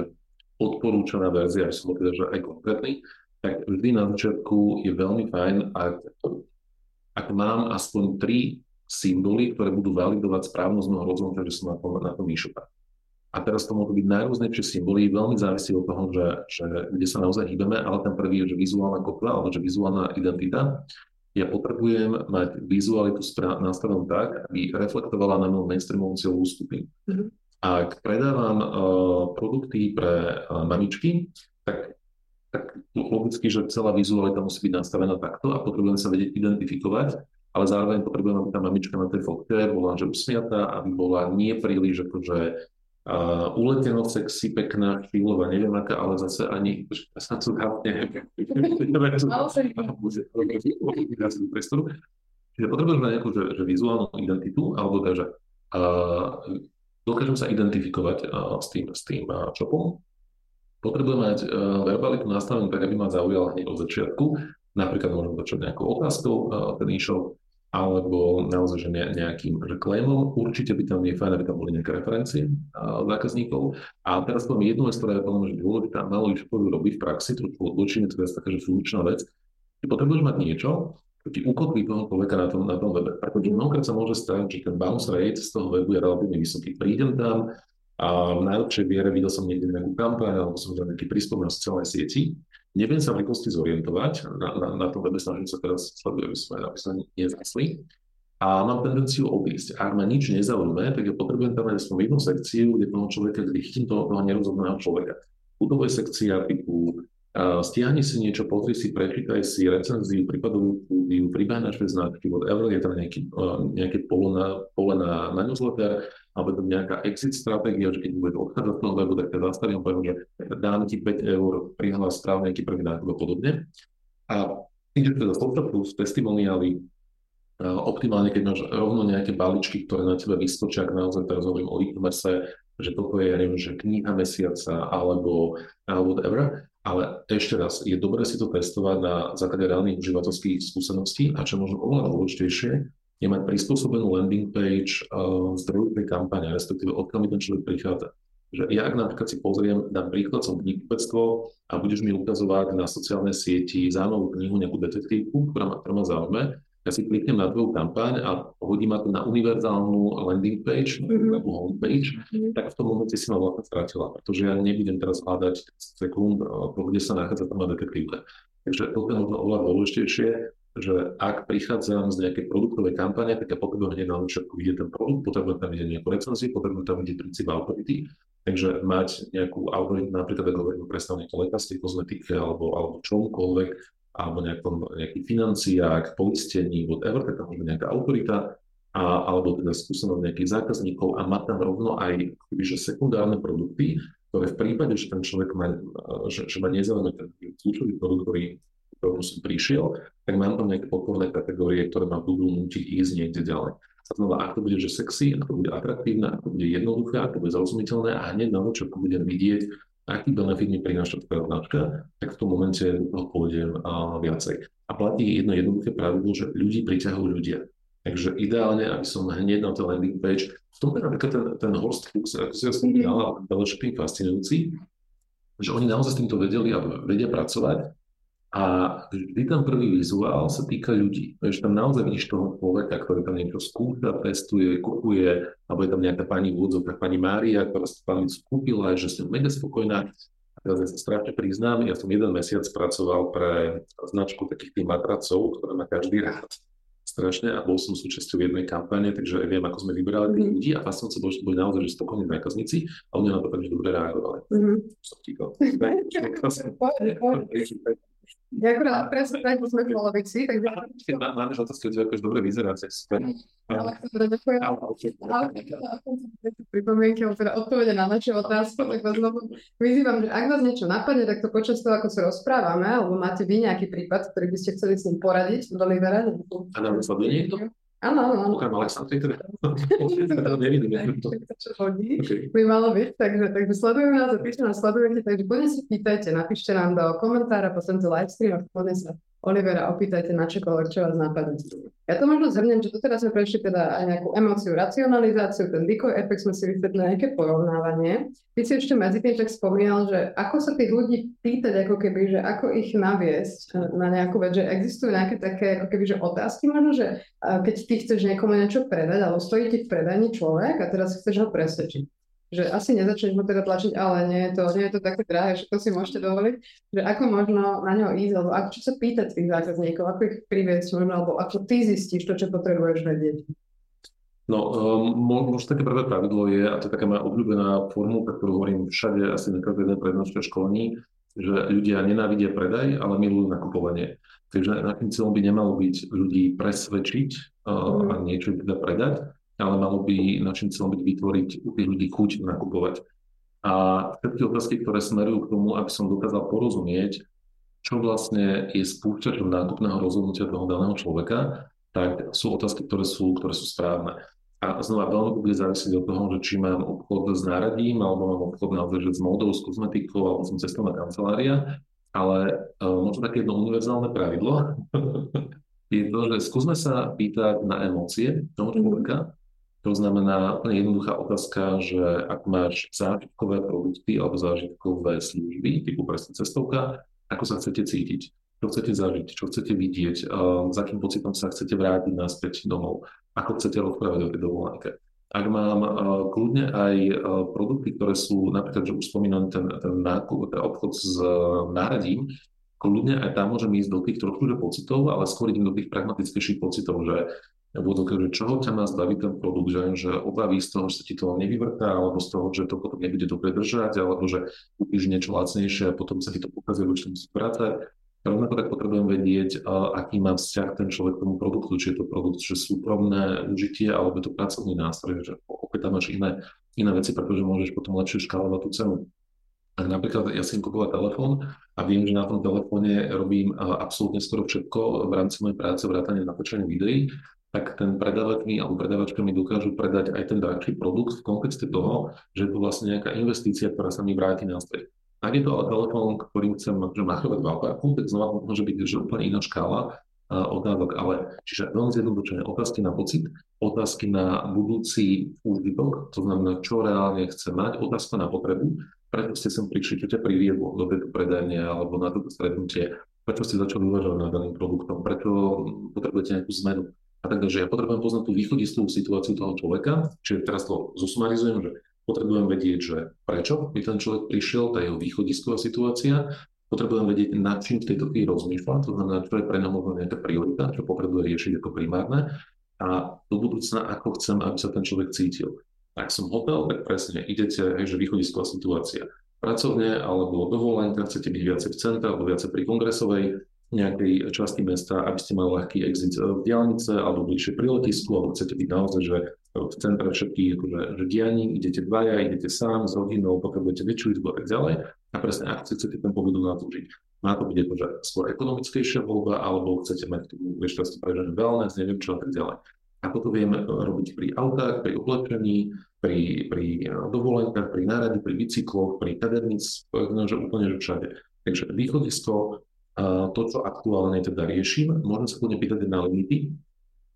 odporúčaná verzia, že som teda, že aj konkrétny, tak vždy na začiatku je veľmi fajn, ak, ak mám aspoň tri symboly, ktoré budú validovať správnosť môjho rozhodnutia, že som na tom, na tom e-shope. A teraz to môžu byť najrôznejšie symboly, veľmi závisí od toho, že, že kde sa naozaj hýbeme, ale ten prvý je, že vizuálna kopla, alebo že vizuálna identita. Ja potrebujem mať vizualitu nastavenú tak, aby reflektovala na môj mainstreamovú cieľovú skupinu. Mm-hmm. Ak predávam uh, produkty pre uh, mamičky, tak tak logicky, že celá vizualita musí byť nastavená takto a potrebujeme sa vedieť identifikovať, ale zároveň potrebujeme, aby tá mamička na tej fotke bola že usmiatá, aby bola nie príliš akože uh, uleteno sexy, pekná, chvíľová, neviem aká, ale zase ani sa tu. Čiže potrebujeme nejakú že, že vizuálnu identitu, alebo teda, že uh, dokážem sa identifikovať uh, s tým, s tým uh, shopom, Potrebujem mať uh, verbalitu nastavenú tak, aby ma zaujala hneď od začiatku. Napríklad môžem začať nejakou otázkou uh, ten e-shop, alebo naozaj že ne, nejakým reklamom. Určite by tam je fajn, aby tam boli nejaké referencie uh, zákazníkov. A teraz poviem jednu vec, ktorá je veľmi dôležitá, malo e robiť v praxi, trošku odločíme, to je taká, že funkčná vec. Ty potrebuješ mať niečo, čo ti ukotví toho človeka na tom, na tom webe. Pretože mnohokrát sa môže stať, že ten bounce rate z toho webu je relatívne vysoký. Prídem tam, a v najlepšej viere videl som niekde nejakú kampaň alebo som za nejaký príspevok na sociálnej sieti. Neviem sa v rýchlosti zorientovať, na, na, na tom webe snažím sa teraz aby sme, aby sme nezasli. A mám tendenciu odísť. Ak ma nič nezaujíma, tak ja potrebujem tam aspoň jednu sekciu, kde toho človeka, kde chytím toho, toho nerozhodného človeka. Je sekcia typu stiahni si niečo, pozri si, prečítaj si recenziu, pribáj naše značky, whatever, je tam nejaký, uh, nejaké pole na, pole na, na newsletter, alebo to nejaká exit stratégia, že keď bude odchádzať toho webu, tak ťa zastavím, poviem, že dám ti 5 eur, prihlas správne nejaký prvý nákup a podobne. A že teda social plus, testimoniály, optimálne, keď máš rovno nejaké balíčky, ktoré na tebe vyskočia, ak naozaj teraz hovorím o e-commerce, že toto je, neviem, že kniha mesiaca alebo, alebo whatever, ale ešte raz, je dobré si to testovať na základe reálnych užívateľských skúseností a čo možno oveľa dôležitejšie, je mať prispôsobenú landing page uh, zdroju tej kampane, respektíve odkiaľ mi ten človek prichádza. Že ja ak napríklad si pozriem, dám príklad, som knihkupectvo a budeš mi ukazovať na sociálnej sieti zaujímavú knihu, nejakú detektívku, ktorá ma, ktorá ma zaujme, ja si kliknem na tvoju kampaň a hodí ma to na univerzálnu landing page, mm-hmm. alebo homepage, mm-hmm. tak v tom momente si ma vlastne stratila, pretože ja nebudem teraz hľadať sekúnd, kde sa nachádza tam detektívka. Takže to je možno oveľa dôležitejšie, že ak prichádzam z nejakej produktovej kampane, tak ja potrebujem hneď na začiatku vidieť ten produkt, potrebujem tam vidieť nejakú recenziu, potrebujem tam vidieť princíp autority, takže mať nejakú autoritu, napríklad ako hovorím o predstavníku lekárskej kozmetike alebo, alebo čomkoľvek, alebo nejakom, nejakých financiách, poistení, whatever, tak tam môže nejaká autorita, a, alebo teda skúsenosť nejakých zákazníkov a mať tam rovno aj že sekundárne produkty, ktoré v prípade, že ten človek má, že, že ma nezaujíma ten kľúčový produkt, ktorý ktorom som prišiel, tak mám tam nejaké podporné kategórie, ktoré ma budú nutiť ísť niekde ďalej. A znova, ak to bude že sexy, ak to bude atraktívne, ak to bude jednoduché, ak to bude zrozumiteľné a hneď na čo bude vidieť, aký benefit mi prináša tvoja značka, tak v tom momente toho pôjdem viacej. A platí jedno jednoduché pravidlo, že ľudí priťahujú ľudia. Takže ideálne, aby som hneď na ten landing page, v tom je napríklad ten, ten Horst Fuchs, ako si ja spomínala, mm-hmm. fascinujúci, že oni naozaj s týmto vedeli a vedia pracovať a vždy ten prvý vizuál sa týka ľudí. Že tam naozaj vidíš toho človeka, ktorý tam niečo skúša, testuje, kupuje, alebo je tam nejaká pani v pani Mária, ktorá si palicu kúpila, že som mega spokojná. A teraz ja sa strašne priznám, ja som jeden mesiac pracoval pre značku takých tých matracov, ktoré má každý rád strašne a bol som súčasťou jednej kampane, takže viem, ako sme vyberali tých mhm. ľudí a fascinujúce boli, boli naozaj, že spokojní zákazníci a oni na to takže dobre reagovali. Mm-hmm. Ja akurát presne tak, sme v polovici, takže... Máme, že otázky akože dobre vyzeráte, super. Ale dobre, ďakujem. Ale pripomienky, teda odpovede na naše otázky, tak vás znovu vyzývam, že ak vás niečo napadne, tak to počas toho, ako sa rozprávame, alebo máte vy nejaký prípad, ktorý by ste chceli s ním poradiť do Libera. A nám sleduje niekto? Áno, áno. Okrem Aleksandry teda. teda nevidím. čo by malo byť, takže, takže sledujeme nás a píšte nás, sledujete, takže poďme si pýtajte, napíšte nám do komentára, posledný livestream a poďme sa Olivera, opýtajte na čokoľvek, čo vás napadne. Ja to možno zhrnem, že doteraz sme prešli teda aj nejakú emóciu, racionalizáciu, ten decoy efekt sme si vysvetlili nejaké porovnávanie. Ty si ešte medzi tým tak spomínal, že ako sa tých ľudí pýtať, ako keby, že ako ich naviesť na nejakú vec, že existujú nejaké také ako keby, že otázky možno, že keď ty chceš niekomu niečo predať, alebo stojí ti v predajni človek a teraz chceš ho presvedčiť že asi nezačneš mu teda tlačiť, ale nie je to, nie je to také drahé, že to si môžete dovoliť, že ako možno na ňo ísť, alebo ako čo sa pýtať tých zákazníkov, ako ich priviesť možno, alebo ako ty zistíš to, čo potrebuješ vedieť. No, um, možno také prvé pravidlo je, a to je taká moja obľúbená formulka, ktorú hovorím všade, asi na každej jednej prednáške školení, že ľudia nenávidia predaj, ale milujú nakupovanie. Takže našim cieľom by nemalo byť ľudí presvedčiť uh, mm. a niečo teda predať, ale malo by našim cieľom byť vytvoriť u tých ľudí chuť nakupovať. A všetky otázky, ktoré smerujú k tomu, aby som dokázal porozumieť, čo vlastne je spúšťačom nákupného rozhodnutia toho daného človeka, tak sú otázky, ktoré sú, ktoré sú správne. A znova veľmi bude závisieť od toho, že či mám obchod s náradím, alebo mám obchod naozaj s módou, s kozmetikou, alebo som cestovná kancelária. Ale uh, možno také jedno univerzálne pravidlo je to, že skúsme sa pýtať na emócie toho človeka, to znamená jednoduchá otázka, že ak máš zážitkové produkty alebo zážitkové služby, typu presne cestovka, ako sa chcete cítiť, čo chcete zažiť, čo chcete vidieť, uh, za akým pocitom sa chcete vrátiť naspäť domov, ako chcete rozprávať o tej dovolenke. Ak mám uh, kľudne aj uh, produkty, ktoré sú napríklad, že už spomínam ten, ten, nákup, ten obchod s uh, náradím, kľudne aj tam môžem ísť do tých trochu pocitov, ale skôr idem do tých pragmatickejších pocitov, že budú že čoho ťa má zbaviť ten produkt, že, že obavy z toho, že sa ti to nevyvrtá, alebo z toho, že to potom nebude dobre držať, alebo že kúpiš niečo lacnejšie a potom sa ti to pokazuje, už musí vrácať. Rovnako tak potrebujem vedieť, aký má vzťah ten človek k tomu produktu, či je to produkt, že súkromné užitie, alebo je to pracovný nástroj, že opäť tam máš iné, iné veci, pretože môžeš potom lepšie škálovať tú cenu. Ak napríklad ja si kupovať telefón a viem, že na tom telefóne robím absolútne skoro všetko v rámci mojej práce, vrátane natočenia videí, tak ten predávač mi alebo predávačka mi dokážu predať aj ten drahší produkt v kontexte toho, že je to vlastne nejaká investícia, ktorá sa mi vráti naspäť. Ak je to ale telefón, ktorým chcem že machovať v alpáku, tak znova môže byť že úplne iná škála otázok, ale čiže veľmi zjednodušené. Otázky na pocit, otázky na budúci úžitok, to znamená, čo reálne chcem mať, otázka na potrebu, prečo ste sem prišli, čo ťa priviedlo do tejto predajne alebo na toto stretnutie, prečo ste začali uvažovať nad daným produktom, prečo potrebujete nejakú zmenu a tak že ja potrebujem poznať tú východistovú situáciu toho človeka, čiže teraz to zosumarizujem, že potrebujem vedieť, že prečo by ten človek prišiel, tá jeho východisková situácia, potrebujem vedieť, nad čím v tejto chvíli rozmýšľa, to znamená, čo je pre ňa možno nejaká priorita, čo potrebuje riešiť ako primárne. A do budúcna, ako chcem, aby sa ten človek cítil. Ak som hotel, tak presne idete, že východisková situácia. Pracovne alebo dovolenka, chcete byť viacej v centre alebo viacej pri kongresovej, nejakej časti mesta, aby ste mali ľahký exit v diálnice alebo bližšie pri letisku, alebo chcete byť naozaj, že v centre všetkých akože, že dianí, idete dvaja, idete sám s rodinou, potrebujete väčšiu izbu a tak ďalej. A presne, ak chcete ten pobyt natúžiť. Má to byť že skôr ekonomickejšia voľba, alebo chcete mať vieš často že wellness, neviem čo a tak ďalej. Ako to vieme robiť pri autách, pri oblečení, pri, pri dovolenkách, pri nárade, pri bicykloch, pri kadernic, že úplne že všade. Takže východisko, to, čo aktuálne teda riešim, môžem sa kľudne pýtať na limity.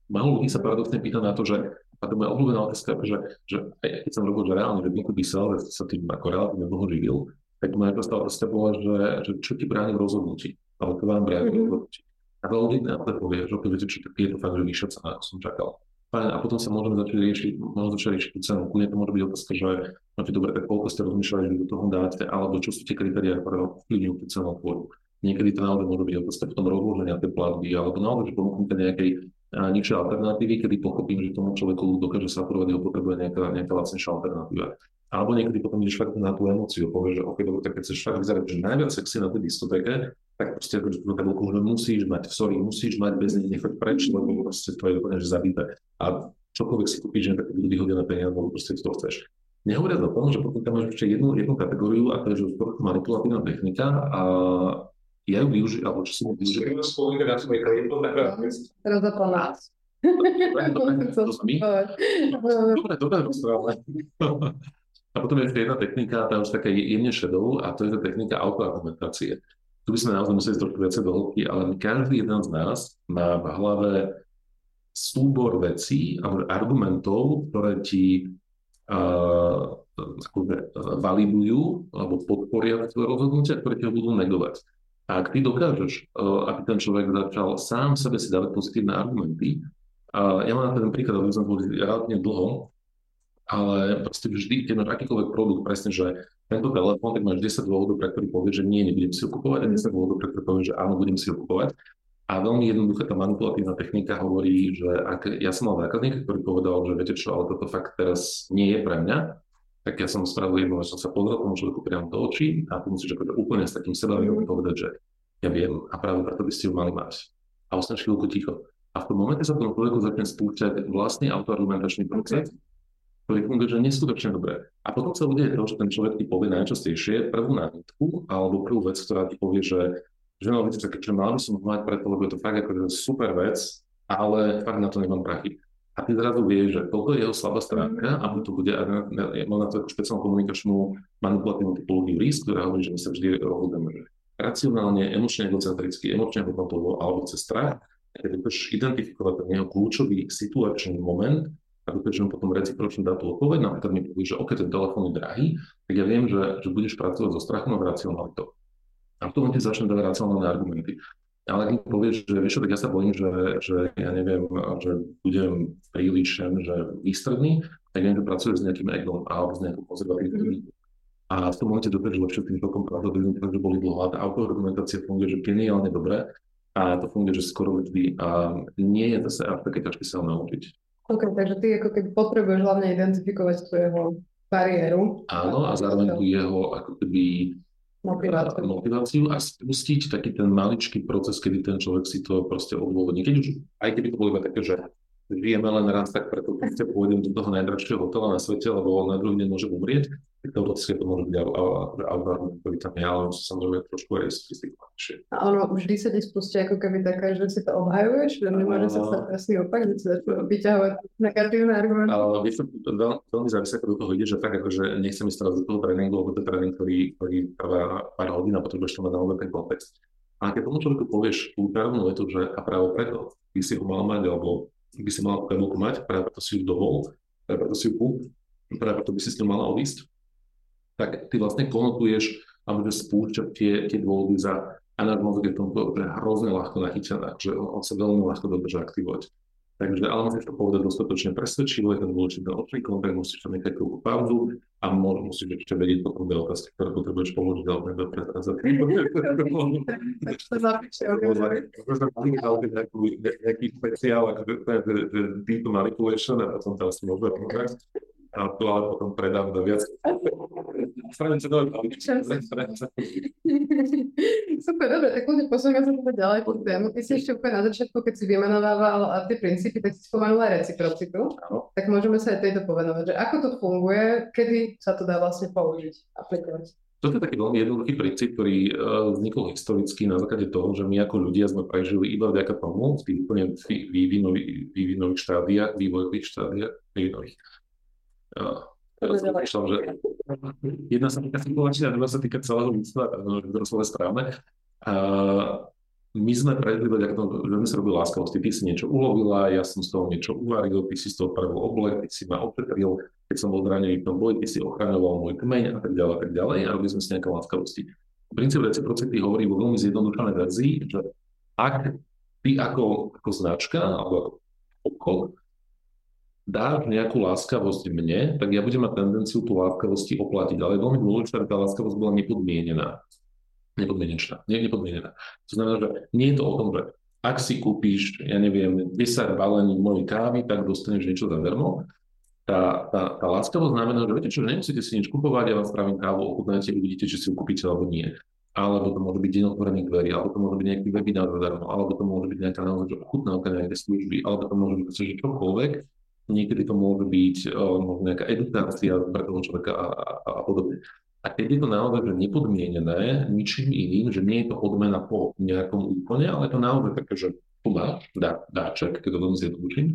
Málo ľudí sa paradoxne pýta na to, že a to moja obľúbená otázka, že, že keď som robil, že reálne, že B2B sales, sa tým ako relatívne dlho živil, tak moja prvá otázka bola, že, že čo ti bráni v rozhodnutí, ale to vám bráni v mhm. rozhodnutí. A veľa ľudí to povie, že viete, čo je to fakt, že vyššia cena, ako som čakal. Fajn, a potom sa môžeme začať riešiť, môžeme začať riešiť tú cenu. Kľudne to môže byť otázka, že máte dobre, tak koľko ste rozmýšľali, že do toho dáte, alebo čo sú tie kritériá, ktoré ovplyvňujú tú cenu tvorbu. Niekedy to naozaj môže byť otázka potom rozloženia tej platby, alebo naozaj, že ponúknete nejakej nižšie alternatívy, kedy pochopím, že tomu človeku dokáže sa apurovať, ho potrebuje nejaká, nejaká lacnejšia alternatíva. Alebo niekedy potom ideš fakt na tú emóciu, povieš, že OK, dobre, tak keď chceš fakt vyzerať, že najviac sexy na tej diskotéke, tak proste akože tú tabulku že musíš mať, sorry, musíš mať bez nej nechať preč, lebo proste to je úplne zabité. A čokoľvek si kúpiš, že tak budú vyhodené peniaze, lebo proste to chceš. Nehovoriac o tom, že potom tam máš ešte jednu, jednu kategóriu a to je, že manipulatívna technika a ja ju využijem, alebo čo som ju využil. Teraz zapomínam. Dobre, dobre rozprávame. A potom je ešte jedna technika, tá už taká jemne šedou, a to je tá technika autoargumentácie. Tu by sme naozaj museli trošku viacej do hĺbky, ale každý jeden z nás má v hlave súbor vecí alebo argumentov, ktoré ti uh, validujú alebo podporia tvoje rozhodnutia, ktoré ti ho budú negovať. A ak ty dokážeš, uh, aby ten človek začal sám sebe si dávať pozitívne argumenty, uh, ja mám na ten príklad, aby sme boli relatívne dlho, ale proste vždy, keď máš akýkoľvek produkt, presne, že tento telefón, tak máš 10 dôvodov, pre ktorý povieš, že nie, nebudem si ho kupovať, a 10 dôvodov, pre ktorý povieš, že áno, budem si ho kupovať. A veľmi jednoduchá tá manipulatívna technika hovorí, že ak ja som mal zákazníka, ktorý povedal, že viete čo, ale toto fakt teraz nie je pre mňa, tak ja som spravil jedno, že som sa pozrel tomu človeku priamo do očí a ty musíš akože úplne s takým sebavedomím povedať, že ja viem a práve preto by ste ju mali mať. A ostaneš chvíľku ticho. A v tom momente sa tomu človeku začne spúšťať vlastný autoargumentačný proces, ktorý funguje, že neskutočne dobre. A potom sa udeje to, že ten človek ti povie najčastejšie prvú námitku alebo prvú vec, ktorá ti povie, že, že no, viete, že mal by som mať preto, lebo je to fakt ako super vec, ale fakt na to nemám prachy. A ty zrazu vieš, že toto je jeho slabá stránka a to bude, mám na to špeciálnu komunikačnú manipulatívnu typológiu risk, ktorá hovorí, že my sa vždy rozhodneme, že racionálne, emočne egocentricky, emočne hodnotovo alebo cez strach, keď dokážeš identifikovať ten jeho kľúčový situačný moment a dokážem potom recipročne dať tú odpoveď, napríklad mi povie, že OK, ten telefón je drahý, tak ja viem, že, že budeš pracovať so strachom a racionalitou. A v tom ti začne dať racionálne argumenty. Ale mi povieš, že vieš, tak ja sa bojím, že, že ja neviem, že budem príliš že výstredný, tak viem, že pracuješ s nejakým egom alebo s nejakou konzervatívnou mm. A v tom momente dokážeš lepšie tým tokom pravdepodobne, že boli dlho. A tá autoargumentácia funguje, že geniálne dobre a to funguje, že skoro vždy. A nie je zase až také ťažké sa naučiť. OK, takže ty ako keby potrebuješ hlavne identifikovať svojho bariéru. Áno, a zároveň tu jeho ako keby motiváciu. motiváciu a spustiť taký ten maličký proces, kedy ten človek si to proste odôvodní. Keď už, aj keby to bolo iba také, že žijeme len raz, tak preto proste pôjdem do toho najdražšieho hotela na svete, lebo na druhý deň môžem umrieť, tak teoreticky to môže byť algoritmus, ktorý tam je, ale samozrejme trošku aj sofistikovanejšie. A ono vždy ti spustí ako keby taká, že si to obhajuješ, že nemôže sa stať presný opak, že si začnú vyťahovať negatívne argumenty. Ale vieš, veľ, veľmi závisí, ako do toho ide, že tak, akože nechcem ísť teraz do toho tréningu, lebo to tréning, ktorý, ktorý trvá pár hodín a potrebuješ to mať na ten kontext. A keď tomu človeku povieš tú právnu vetu, že a práve preto by si ho mal mať, alebo by si mal mať, práve preto si ju dovol, práve preto si ju kúp, práve preto by si s ňou mala odísť, tak ty vlastne konotuješ alebo že spúšťať tie, tie dôvody za a náš mozog je tomto že hrozne ľahko nachytené, že on, on sa veľmi ľahko dokáže aktivovať. Takže, ale musíš to povedať dostatočne presvedčivo, je to dôležité očný kontakt, musíš tam nechať chvíľku pauzu a môž, musíš ešte vedieť potom dve otázky, ktoré potrebuješ položiť, ale nebude prezrazať. Nejaký špeciál, že deep manipulation a potom tam si môžeme to ale potom predám do viac. Spravím sa dole. Super, dobre, tak kľudne posúňme sa teda ďalej pod tému. Ty si ešte úplne na začiatku, keď si vymenovával tie princípy, tak si spomenula reciprocitu. Áno. Tak môžeme sa aj tejto povenovať, že ako to funguje, kedy sa to dá vlastne použiť, aplikovať. toto je taký veľmi jednoduchý princíp, ktorý uh, vznikol historicky na základe toho, že my ako ľudia sme prežili iba vďaka tomu v tých úplne vývinových štádiách, vývojových štádiách, vývinových. Teraz prišla, že jedna sa týka situácia, a druhá sa týka celého ľudstva, ktoré sú správne. Uh, my sme tomu, že sme sa robili láskavosti. Ty si niečo ulovila, ja som z toho niečo uvaril, ty si z toho prvý oblek, ty si ma opetril, keď som bol zranený v tom boji, ty si ochraňoval môj kmeň a tak ďalej a tak ďalej a robili sme si nejaké láskavosti. Princíp reciprocity hovorí vo veľmi zjednodušenej verzii, že ak ty ako, ako značka alebo ako obchod dáš nejakú láskavosť mne, tak ja budem mať tendenciu tú láskavosti oplatiť. Ale je veľmi dôležité, aby tá láskavosť bola nepodmienená nepodmienená. Nie, nepodmienená. To znamená, že nie je to o tom, že ak si kúpiš, ja neviem, 10 balení mojej kávy, tak dostaneš niečo zadarmo. Tá, tá, tá láskavosť znamená, že viete čo, nemusíte si nič kupovať, ja vám spravím kávu, ochutnáte, uvidíte, či si ju kúpite alebo nie. Alebo to môže byť deň otvorených dverí, alebo to môže byť nejaký webinár zadarmo, alebo to môže byť nejaká naozaj ochutnávka nejaké služby, alebo to môže byť že čokoľvek. Niekedy to môže byť uh, nejaká edukácia pre toho človeka a, a, a podobne. A keď je to naozaj že nepodmienené ničím iným, že nie je to odmena po nejakom úplne, ale to naozaj také, že tu máš dá, dáček, keď to veľmi zjednoduším,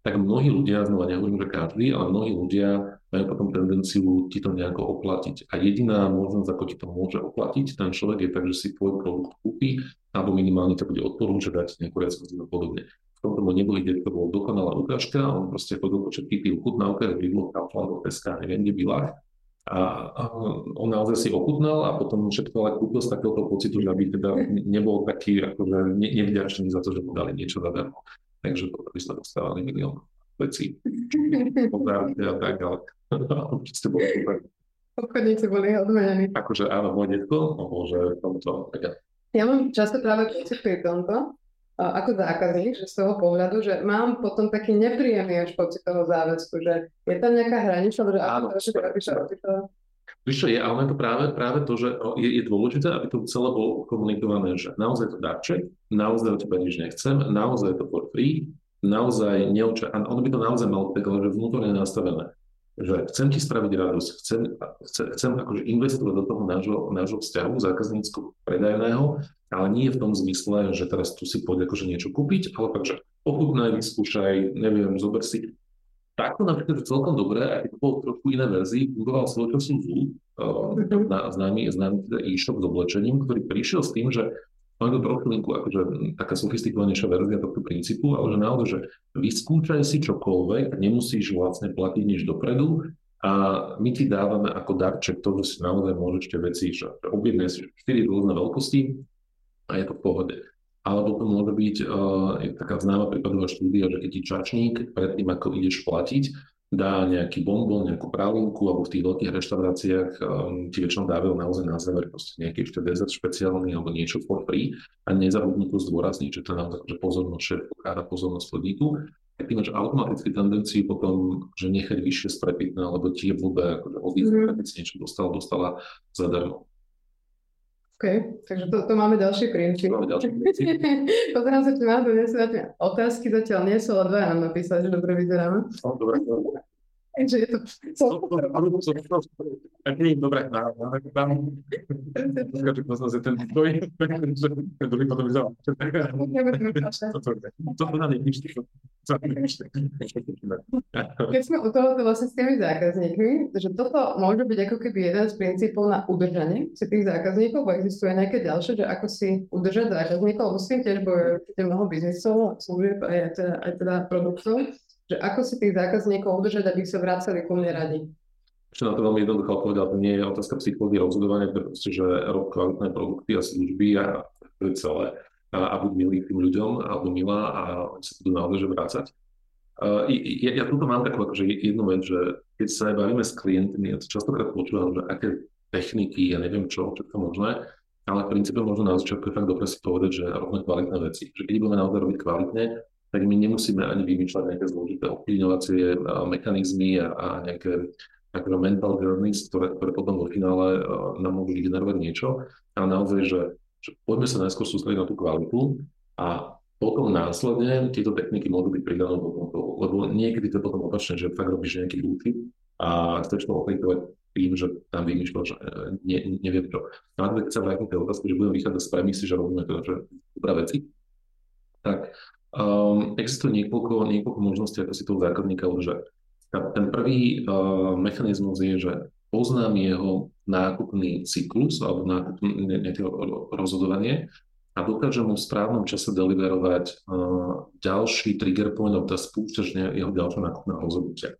tak mnohí ľudia, znova nehovorím, že každý, ale mnohí ľudia majú potom tendenciu ti to nejako oplatiť. A jediná možnosť, ako ti to môže oplatiť, ten človek je tak, že si tvoj produkt kúpi, alebo minimálne to bude odporúčať dať nejakú recenziu a podobne. V tomto mu neboli, kde to bolo dokonalá ukážka, on proste chodil po všetkých tých chutnávkach, bydlo, Kaufland, SK, neviem kde bylách, a, a on naozaj si ochutnal a potom všetko ale kúpil z takéhoto pocitu, že aby teda nebol taký akože ne, nevďačný za to, že mu dali niečo zadarmo. Takže potom by sme dostávali milión vecí. a tak, ale ste boli super. Obchodníci boli odmenení. Akože áno, môj detko, môže tomto. Tak ja. ja mám často práve pocit pri tomto, ako zákazník, že z toho pohľadu, že mám potom taký nepríjemný až pocit toho záväzku, že je tam nejaká hranica, že Áno, to, to, Víš čo je, ale je to práve, práve to, že je, je dôležité, aby to celé bolo komunikované, že naozaj to darček, naozaj od teba nič nechcem, naozaj to for free, naozaj neoča... A ono by to naozaj malo tak, ale že vnútorne nastavené. Že chcem ti spraviť radosť, chcem, chcem, chcem akože investovať do toho nášho, nášho vzťahu zákaznícko predajného ale nie v tom zmysle, že teraz tu si poď akože niečo kúpiť, ale tak, že ochutnaj, vyskúšaj, neviem, zober si. Takto napríklad je celkom dobré, aj to bolo trochu iné verzii, budoval svoj času na, známy, známy teda e-shop s oblečením, ktorý prišiel s tým, že máme to trochu linku, akože taká sofistikovanejšia verzia tohto princípu, ale že naozaj, že vyskúšaj si čokoľvek, nemusíš vlastne platiť nič dopredu a my ti dávame ako darček to, že si naozaj môžeš tie veci, že objednaj si 4 rôzne veľkosti, a je to v pohode. Alebo to môže byť uh, taká známa prípadová štúdia, že keď ti čačník predtým, ako ideš platiť, dá nejaký bonbon, nejakú pralinku, alebo v tých veľkých reštauráciách um, ti väčšinou dávajú naozaj na záver proste nejaký ešte dezert špeciálny alebo niečo for free a nezabudnú to zdôrazniť, že to je naozaj že pozornosť šéfka pozornosť podniku. Tak ty máš automaticky tendenciu potom, že nechať vyššie strepitné, alebo ti je blbé, akože odísť, mm. keď si niečo dostal, dostala zadarmo. OK, takže to, to máme ďalší princíp. Máme ďalší princíp. Pozerám sa, či mám tu otázky, zatiaľ nie sú, ale dva nám napísať, že dobre vyzeráme. No, dobre, dobre. Takže je to... Dobre, tam... Skáču, to zase ten tvoj, ten druhý potom vyzval. To to nám nevíš, Keď sme u toho vlastne s tými zákazníkmi, že toto môže byť ako keby jeden z princípov na udržanie si tých zákazníkov, bo existuje nejaké ďalšie, že ako si udržať zákazníkov, lebo s tým tiež bojuje mnoho biznisov, služieb aj teda, aj teda produktov že ako si tých zákazníkov udržať, aby sa vracali ku mne radi. Ešte na to veľmi jednoducho odpovedal, to nie je otázka psychológie rozhodovania, to je proste, že rob kvalitné produkty a služby a celé. A, a buď milý tým ľuďom, alebo milá a oni sa budú naozaj vrácať. Uh, ja, ja tuto mám takú akože jednu vec, že keď sa bavíme s klientmi, ja častokrát počúvam, že aké techniky, ja neviem čo, všetko možné, ale v princípe možno na začiatku fakt dobre si povedať, že robíme kvalitné veci. Že keď budeme naozaj robiť kvalitne, tak my nemusíme ani vymýšľať nejaké zložité ovplyvňovacie mechanizmy a, a nejaké akože mental journeys, ktoré, ktoré potom vo finále uh, nám môžu generovať niečo, ale naozaj, že, že poďme sa najskôr sústrediť na tú kvalitu a potom následne tieto techniky môžu byť pridané do toho, lebo niekedy to potom opačne, že fakt robíš nejaký útyp a chceš to aplikovať tým, že tam vymýšľal, že ne, neviem čo. No a keď sa vrátim tej otázky, že budem vychádzať z premisy, že robíme to, že dobré veci, tak um, existuje niekoľko, niekoľko možností, ako si toho zákazníka udržať. Ten prvý uh, mechanizmus je, že poznám jeho nákupný cyklus alebo nákupné rozhodovanie a dokážem mu v správnom čase deliverovať uh, ďalší trigger point, alebo teda spúšťač jeho ďalšie nákupné rozhodnutia.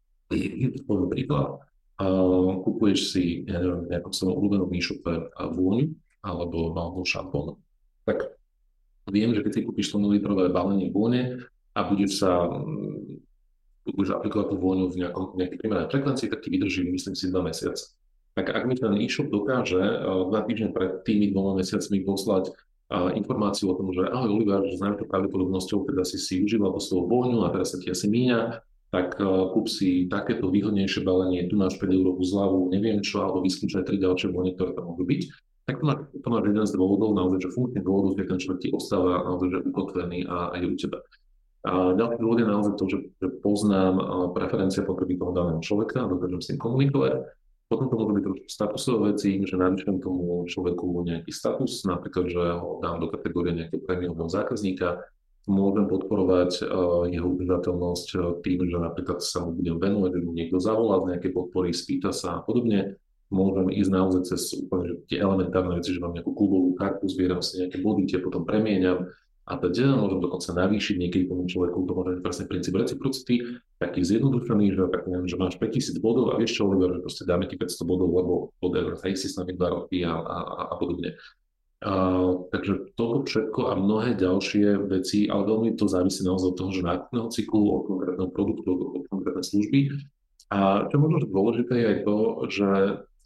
Poviem príklad. Uh, kupuješ si, ja neviem, nejakom svojom obľúbenom e-shope vôňu alebo, alebo šampón. Tak viem, že keď si kúpiš to litrové balenie vône a budeš sa budeš aplikovať tú vôňu v nejakom, nejakej primeranej frekvencii, tak ti vydrží, myslím si, dva mesiace. Tak ak mi ten e-shop dokáže uh, dva týždne pred tými dvoma mesiacmi poslať uh, informáciu o tom, že ahoj Oliver, že s najväčšou pravdepodobnosťou teda si si užíval tú svoju vôňu a teraz sa ti asi míňa, tak uh, kúp si takéto výhodnejšie balenie, tu máš 5 eurovú zľavu, neviem čo, alebo vyskúšaj tri ďalšie vône, ktoré tam môžu byť. Tak to máš, to máš jeden z dôvodov, naozaj, že funkčný dôvodov, že ten človek ti ostáva naozaj, že ukotvený a, a u teba. A ďalší dôvod je naozaj to, že, že poznám preferencie potreby toho daného človeka a dokážem s ním komunikovať. Potom to môže byť statusové veci, že napíšem tomu človeku nejaký status, napríklad, že ho dám do kategórie nejakého prémiového zákazníka, môžem podporovať uh, jeho udržateľnosť tým, že napríklad sa mu budem venovať, že mu niekto zavolá z nejaké podpory, spýta sa a podobne. Môžem ísť naozaj cez úplne že tie elementárne veci, že mám nejakú klubovú kartu, zbieram si nejaké body, tie potom premieňam, a teda môžem dokonca navýšiť niekedy tomu človeku, to môže byť presne princíp reciprocity, taký zjednodušený, že, tak neviem, že máš 5000 bodov a vieš čo, Oliver, že proste dáme ti 500 bodov, lebo whatever, hej, si s dva roky a, a, a, podobne. A, takže toto všetko a mnohé ďalšie veci, ale veľmi to závisí naozaj od toho, že nákupného cyklu, od konkrétneho produktu, od konkrétnej služby. A čo možno dôležité je aj to, že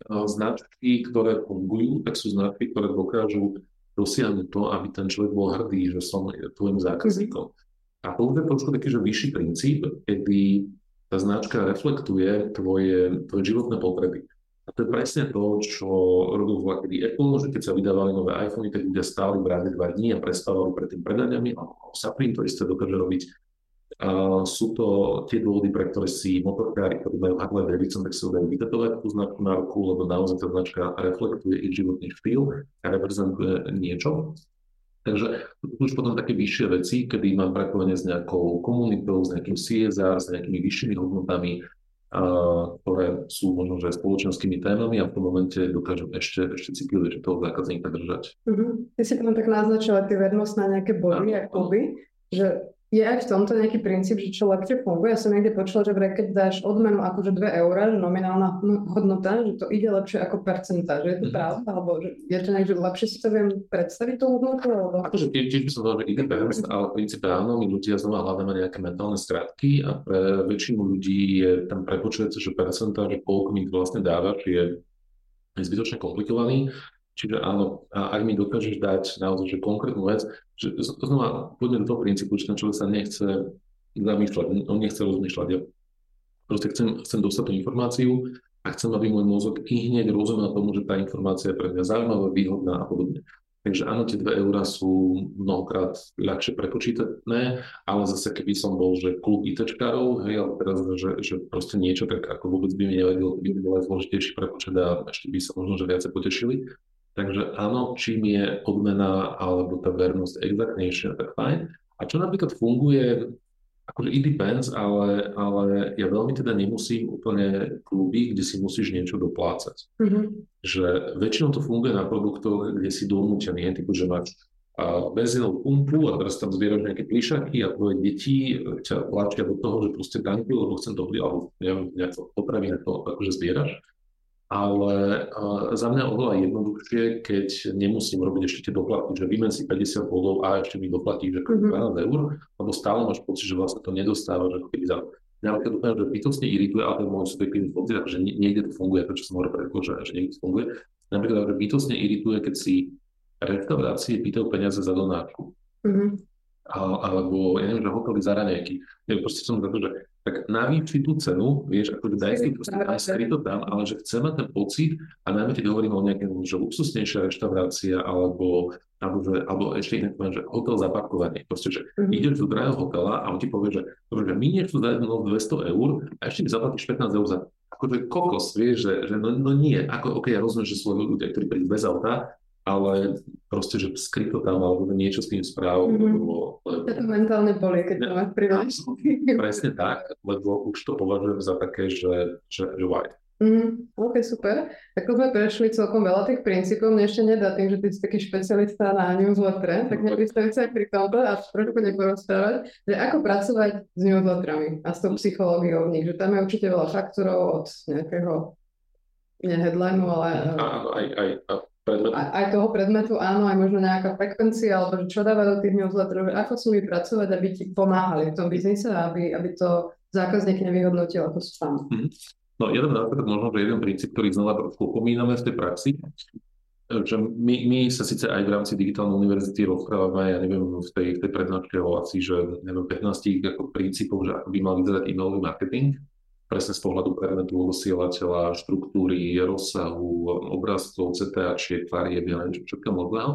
značky, ktoré fungujú, tak sú značky, ktoré dokážu dosiahnuť to, aby ten človek bol hrdý, že som tvojim zákazníkom. A to je trošku taký, že vyšší princíp, kedy tá značka reflektuje tvoje, tvoje životné potreby. A to je presne to, čo robil kedy Apple, že keď sa vydávali nové iPhony, tak ľudia stáli v ráde dva dní a prespávali pred tým predaniami. A Saprin to isté dokáže robiť sú to tie dôvody, pre ktoré si motorkári, ktorí majú Harley Davidson, tak si dajú vytetovať tú značku na ruku, lebo naozaj tá značka reflektuje ich životný štýl a reprezentuje niečo. Takže už potom také vyššie veci, kedy mám prepojenie s nejakou komunitou, s nejakým CSR, s nejakými vyššími hodnotami, ktoré sú možno že spoločenskými témami a v tom momente dokážem ešte, ešte že toho zákazníka držať. Uh-huh. Ty si potom tak naznačila tie vednosť na nejaké body a kluby, že je aj v tomto nejaký princíp, že čo lepšie funguje. Ja som niekde počula, že keď dáš odmenu akože 2 eurá, nominálna hodnota, že to ide lepšie ako percenta. Že je to mm. pravda? Alebo že je to nejak, že lepšie si to viem predstaviť tú hodnotu? Alebo... Akože tiež by som že ide ale v princípe áno, my ľudia znova hľadáme nejaké mentálne stratky a pre väčšinu ľudí je ten prepočet, že percenta, že koľko mi vlastne dávaš, je zbytočne komplikovaný. Čiže áno, a ak mi dokážeš dať naozaj že konkrétnu vec, že znova pôjdem do toho princípu, že ten človek sa nechce zamýšľať, on nechce rozmýšľať. Ja proste chcem, chcem dostať tú informáciu a chcem, aby môj mozog i hneď rozumel tomu, že tá informácia je pre mňa zaujímavá, výhodná a podobne. Takže áno, tie 2 eurá sú mnohokrát ľahšie prepočítané, ale zase keby som bol, že klub ITčkárov, hej, ale teraz, že, že proste niečo, tak ako vôbec by mi nevadilo, by bol zložitejší prepočet a ešte by sa možno, že viacej potešili. Takže áno, čím je odmena alebo tá vernosť exaktnejšia, tak fajn. A čo napríklad funguje, akože it depends, ale, ale ja veľmi teda nemusím úplne kluby, kde si musíš niečo doplácať. Mm-hmm. Že väčšinou to funguje na produktoch, kde si donútený, typu, že máš benzínovú pumpu a teraz tam zbieraš nejaké plišaky a tvoje deti ťa tlačia do toho, že proste tanky, lebo chcem to, alebo neviem, nejak potravy na to akože zbieraš ale za mňa oveľa jednoduchšie, keď nemusím robiť ešte tie doplatky, že vymen si 50 bodov a ešte mi doplatí, že mm-hmm. 12 eur, lebo stále máš pocit, že vlastne to nedostáva, že keby za Mňa napríklad úplne, že bytostne irituje, ale to je môj subjektívny pocit, že niekde to funguje, to čo som hovoril že, že niekde to funguje. Napríklad, že bytostne irituje, keď si reštaurácie pýtajú peniaze za donáčku. Mm-hmm. alebo, ja neviem, že hotely za raňajky. Ja proste som za to, že tak navýši tú cenu, vieš, ako daj si proste skry to tam, ale že chceme ten pocit a najmä keď hovoríme o nejaké že luxusnejšia reštaurácia alebo, alebo, že, alebo ešte poviem, že hotel za parkovanie. Proste, že mm-hmm. ideš do drahého hotela a on ti povie, že, že minieš tu za 200 eur a ešte mi zaplatíš 15 eur za akože kokos, vieš, že, že no, no nie, ako, ok, ja rozumiem, že sú ľudia, ktorí prídu bez auta, ale proste, že skryto tam alebo niečo s tým správ. Mm-hmm. Lebo, lebo... to mentálne boli, keď to máš Presne tak, lebo už to považujem za také, že, že, že white. Mm, OK, super. Tak sme prešli celkom veľa tých princípov. Mne ešte nedá tým, že ty si taký špecialista na newsletter, tak nevystaviť sa aj pri tomto a trošku neporozprávať, že ako pracovať s newsletterami a s tou psychológiou v nich. Že tam je určite veľa faktorov od nejakého nie headlineu, ale... Áno, aj, aj, predmetu. Aj, aj toho predmetu, áno, aj možno nejaká frekvencia, alebo čo dáva do tých newsletterov, ako sú mi pracovať, aby ti pomáhali v tom biznise, aby, aby to zákazník nevyhodnotil ako spam. Mm-hmm. No jeden napríklad možno, že jeden princíp, ktorý znova trošku opomíname v tej praxi, že my, my sa síce aj v rámci digitálnej univerzity rozprávame, ja neviem, v tej, v tej prednáške o asi, že neviem, 15 ako princípov, že ako by mal vyzerať e-mailový marketing, presne z pohľadu predmetu osielateľa, štruktúry, rozsahu, obrazcov, CTAčiek, farieb, ja neviem, všetko možného.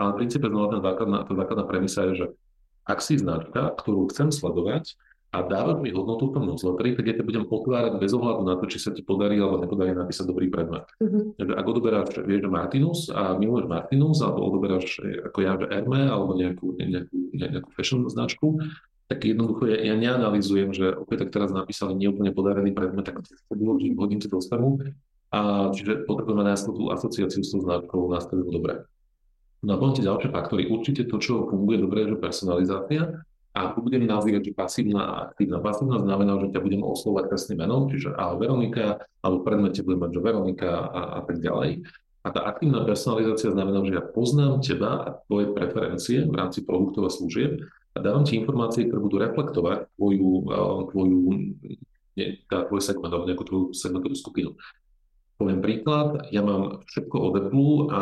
Ale v princípe znova tá základná, tá základná premisa je, že ak si značka, ktorú chcem sledovať, a dávaš mi hodnotu v tom newsletteri, tak ja ťa budem otvárať bez ohľadu na to, či sa ti podarí alebo nepodarí napísať dobrý predmet. Uh-huh. Takže ak odoberáš, vieš, Martinus a miluješ Martinus, alebo odoberáš ako ja, že Herme, alebo nejakú, nejakú, nejakú fashion značku, tak jednoducho ja, ja neanalizujem, že opäť tak teraz napísali neúplne podarený predmet, tak dôležitým hodím si dostanú. A čiže potrebujeme nájsť tú asociáciu s tou značkou nastavenú dobre. No a potom ďalšie faktory. Určite to, čo funguje dobre, je personalizácia a tu budem nazývať, že pasívna a aktívna. Pasívna znamená, že ťa budem oslovať krásnym menom, čiže ale Veronika, alebo predmete budem mať, že Veronika a, a tak ďalej. A tá aktívna personalizácia znamená, že ja poznám teba a tvoje preferencie v rámci produktov a služieb dávam ti informácie, ktoré budú reflektovať tvoju, tvoju, nie, tá, tvoj segment nejakú tvoju segmentovú skupinu. Poviem príklad, ja mám všetko od Apple a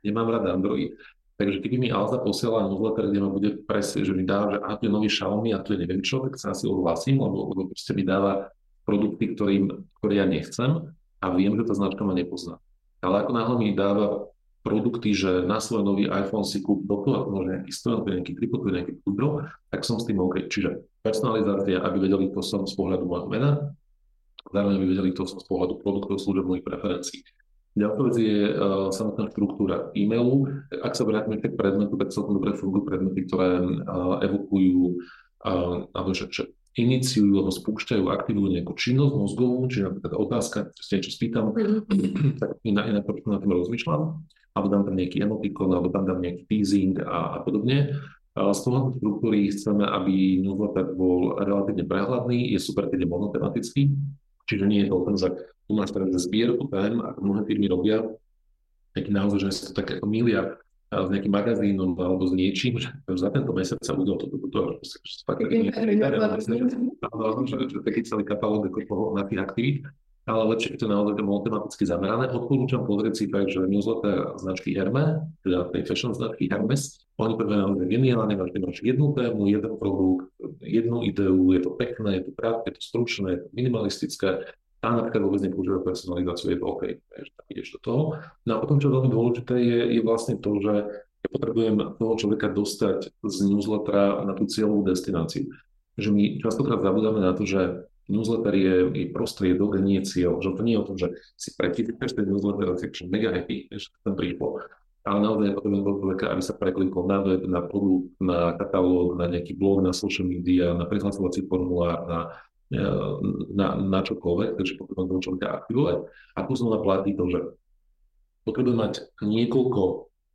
nemám rád Android. Takže keby mi Alza posiela newsletter, kde ma bude presne, že mi dá, že a tu je nový Xiaomi a tu je neviem čo, tak sa asi odhlasím, lebo, lebo proste mi dáva produkty, ktorým, ktoré ja nechcem a viem, že tá značka ma nepozná. Ale ako náhle mi dáva produkty, že na svoj nový iPhone si kúp toto, ako možno nejaký stojak, nejaký tripod, nejaký kudro, tak som s tým OK. Čiže personalizácia, aby vedeli, kto som z pohľadu môjho mena, zároveň aby vedeli, kto som z pohľadu produktov, služieb, mojich preferencií. Ďalšia vec je uh, samotná štruktúra e-mailu. Ak sa vrátime k predmetu, tak celkom dobre fungujú predmety, ktoré uh, evokujú uh, alebo že, že iniciujú alebo spúšťajú, aktivujú nejakú činnosť mozgovú, čiže napríklad otázka, si niečo spýtam, mm-hmm. tak inak, inak na tým rozmýšľam, alebo dám tam nejaký emotikon, alebo tam dám nejaký teasing a, a podobne. Z toho štruktúry chceme, aby newsletter bol relatívne prehľadný, je super, keď je monotematický, čiže nie je to len za tu máš teraz zbierku tém, ako mnohé firmy robia, taký naozaj, že sa to tak ako milia s nejakým magazínom alebo s niečím, že za tento mesiac sa udialo toto, toto, že fakt taký celý katalóg toho na tých aktivít, ale lepšie, keď to naozaj tematicky zamerané. Odporúčam pozrieť si tak, že newsletter značky Herme, teda tej fashion značky Hermes, oni prvé naozaj geniálne, máš, máš jednu tému, jeden produkt, jednu ideu, je to pekné, je to krátke, je to stručné, je to minimalistické, a napríklad vôbec nepoužíva personalizáciu, je to OK, vieš, tak ideš do toho. No a potom, čo je veľmi dôležité, je, je vlastne to, že ja potrebujem toho človeka dostať z newslettera na tú cieľovú destináciu. Že my častokrát zabudáme na to, že newsletter je, je prostriedok a nie cieľ. Že to nie je o tom, že si prečítaš ten newsletter a si mega happy, že ten prišlo. Ale naozaj potrebujem človeka, aby sa preklikol na web, na produkt, na katalóg, na nejaký blog, na social media, na prihlasovací formulár, na E, na, na čokoľvek, takže potrebujem toho človeka aktivovať. A tu znova platí to, že potrebujem mať niekoľko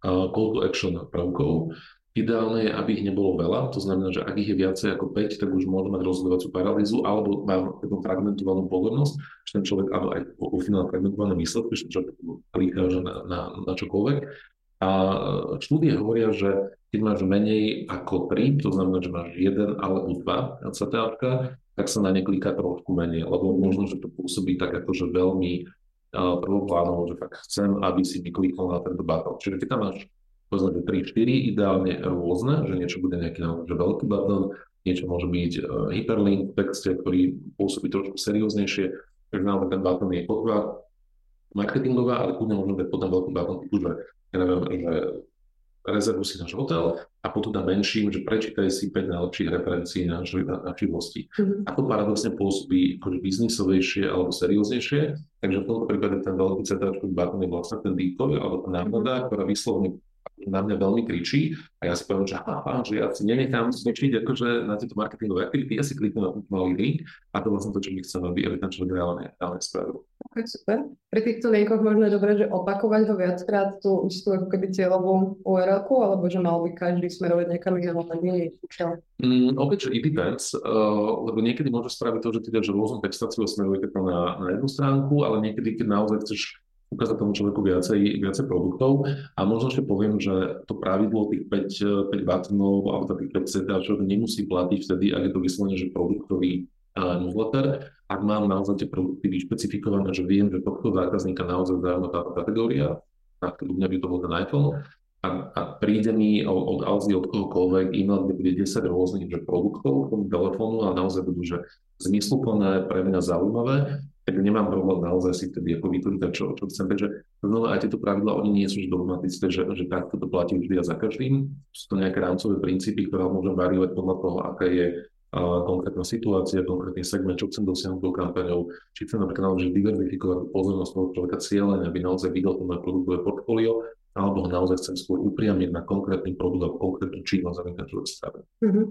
uh, call to action prvkov. Ideálne je, aby ich nebolo veľa, to znamená, že ak ich je viacej ako 5, tak už môžem mať rozhodovacú paralýzu, alebo mám takú fragmentovanú pozornosť, že ten človek, áno, aj vo finále fragmentované výsledky, že človek klíka že na, na, na čokoľvek. A štúdie hovoria, že keď máš menej ako 3, to znamená, že máš jeden alebo dva CTA, tak sa na ne kliká trošku menej, lebo možno, že to pôsobí tak akože veľmi prvoplánovo, že fakt chcem, aby si mi na tento button. Čiže keď tam máš povedzme, že 3-4 ideálne rôzne, že niečo bude nejaký že veľký button, niečo môže byť uh, hyperlink v texte, ktorý pôsobí trošku serióznejšie, takže naozaj ten button je podľa marketingová, ale kľudne môžeme dať potom veľký button, že ja neviem, že rezervu si náš hotel a potom na menším, že prečítaj si 5 najlepších referencií našich, našich hostí. Mm-hmm. A to paradoxne pôsobí akože biznisovejšie alebo serióznejšie, takže v tomto prípade ten veľký cetáčkový button je vlastne ten decoy alebo tá námada, mm-hmm. ktorá vyslovene na mňa veľmi kričí a ja si poviem, že aha, že ja si nenechám zničiť akože na tieto marketingové aktivity, ja si kliknem na malý link a to vlastne to, čo my chceme, aby, ten človek reálne, reálne spravil. Okay, super. Pri týchto linkoch možno je dobré, že opakovať ho viackrát tú istú ako keby cieľovú url alebo že mal by každý smerovať niekam inám, tak nie je účel. Mm, opäť, že it depends, uh, lebo niekedy môže spraviť to, že ty dáš rôznu textáciu smerujete na, na jednu stránku, ale niekedy, keď naozaj chceš ukázať tomu človeku viacej, viacej produktov. A možno ešte poviem, že to pravidlo tých 5, 5 buttonov alebo tých 5 sedáčov nemusí platiť vtedy, ak je to vyslovene, že produktový newsletter. Ak mám naozaj tie produkty vyšpecifikované, že viem, že tohto zákazníka naozaj zaujíma táto kategória, tak u mňa by to bol ten iPhone, a, a príde mi od, Alzy, od kohokoľvek e-mail, kde bude 10 rôznych že produktov k tomu telefónu a naozaj budú že zmysluplné, pre mňa zaujímavé, tak nemám problém naozaj si vtedy ako vytvoriť čo, čo chcem. Takže znova aj tieto pravidla, oni nie sú už dogmatické, že, že takto to platí vždy a za každým. Sú to nejaké rámcové princípy, ktoré môžem variovať podľa toho, aká je uh, konkrétna situácia, konkrétny segment, čo chcem dosiahnuť tou kampaňou, či chcem napríklad naozaj diverzifikovať pozornosť toho človeka cieľene, aby naozaj videl to moje produktové portfólio alebo ho naozaj chcem skôr upriamiť na konkrétny alebo konkrétnu činnosť, aby ten človek strávil. Uh-huh.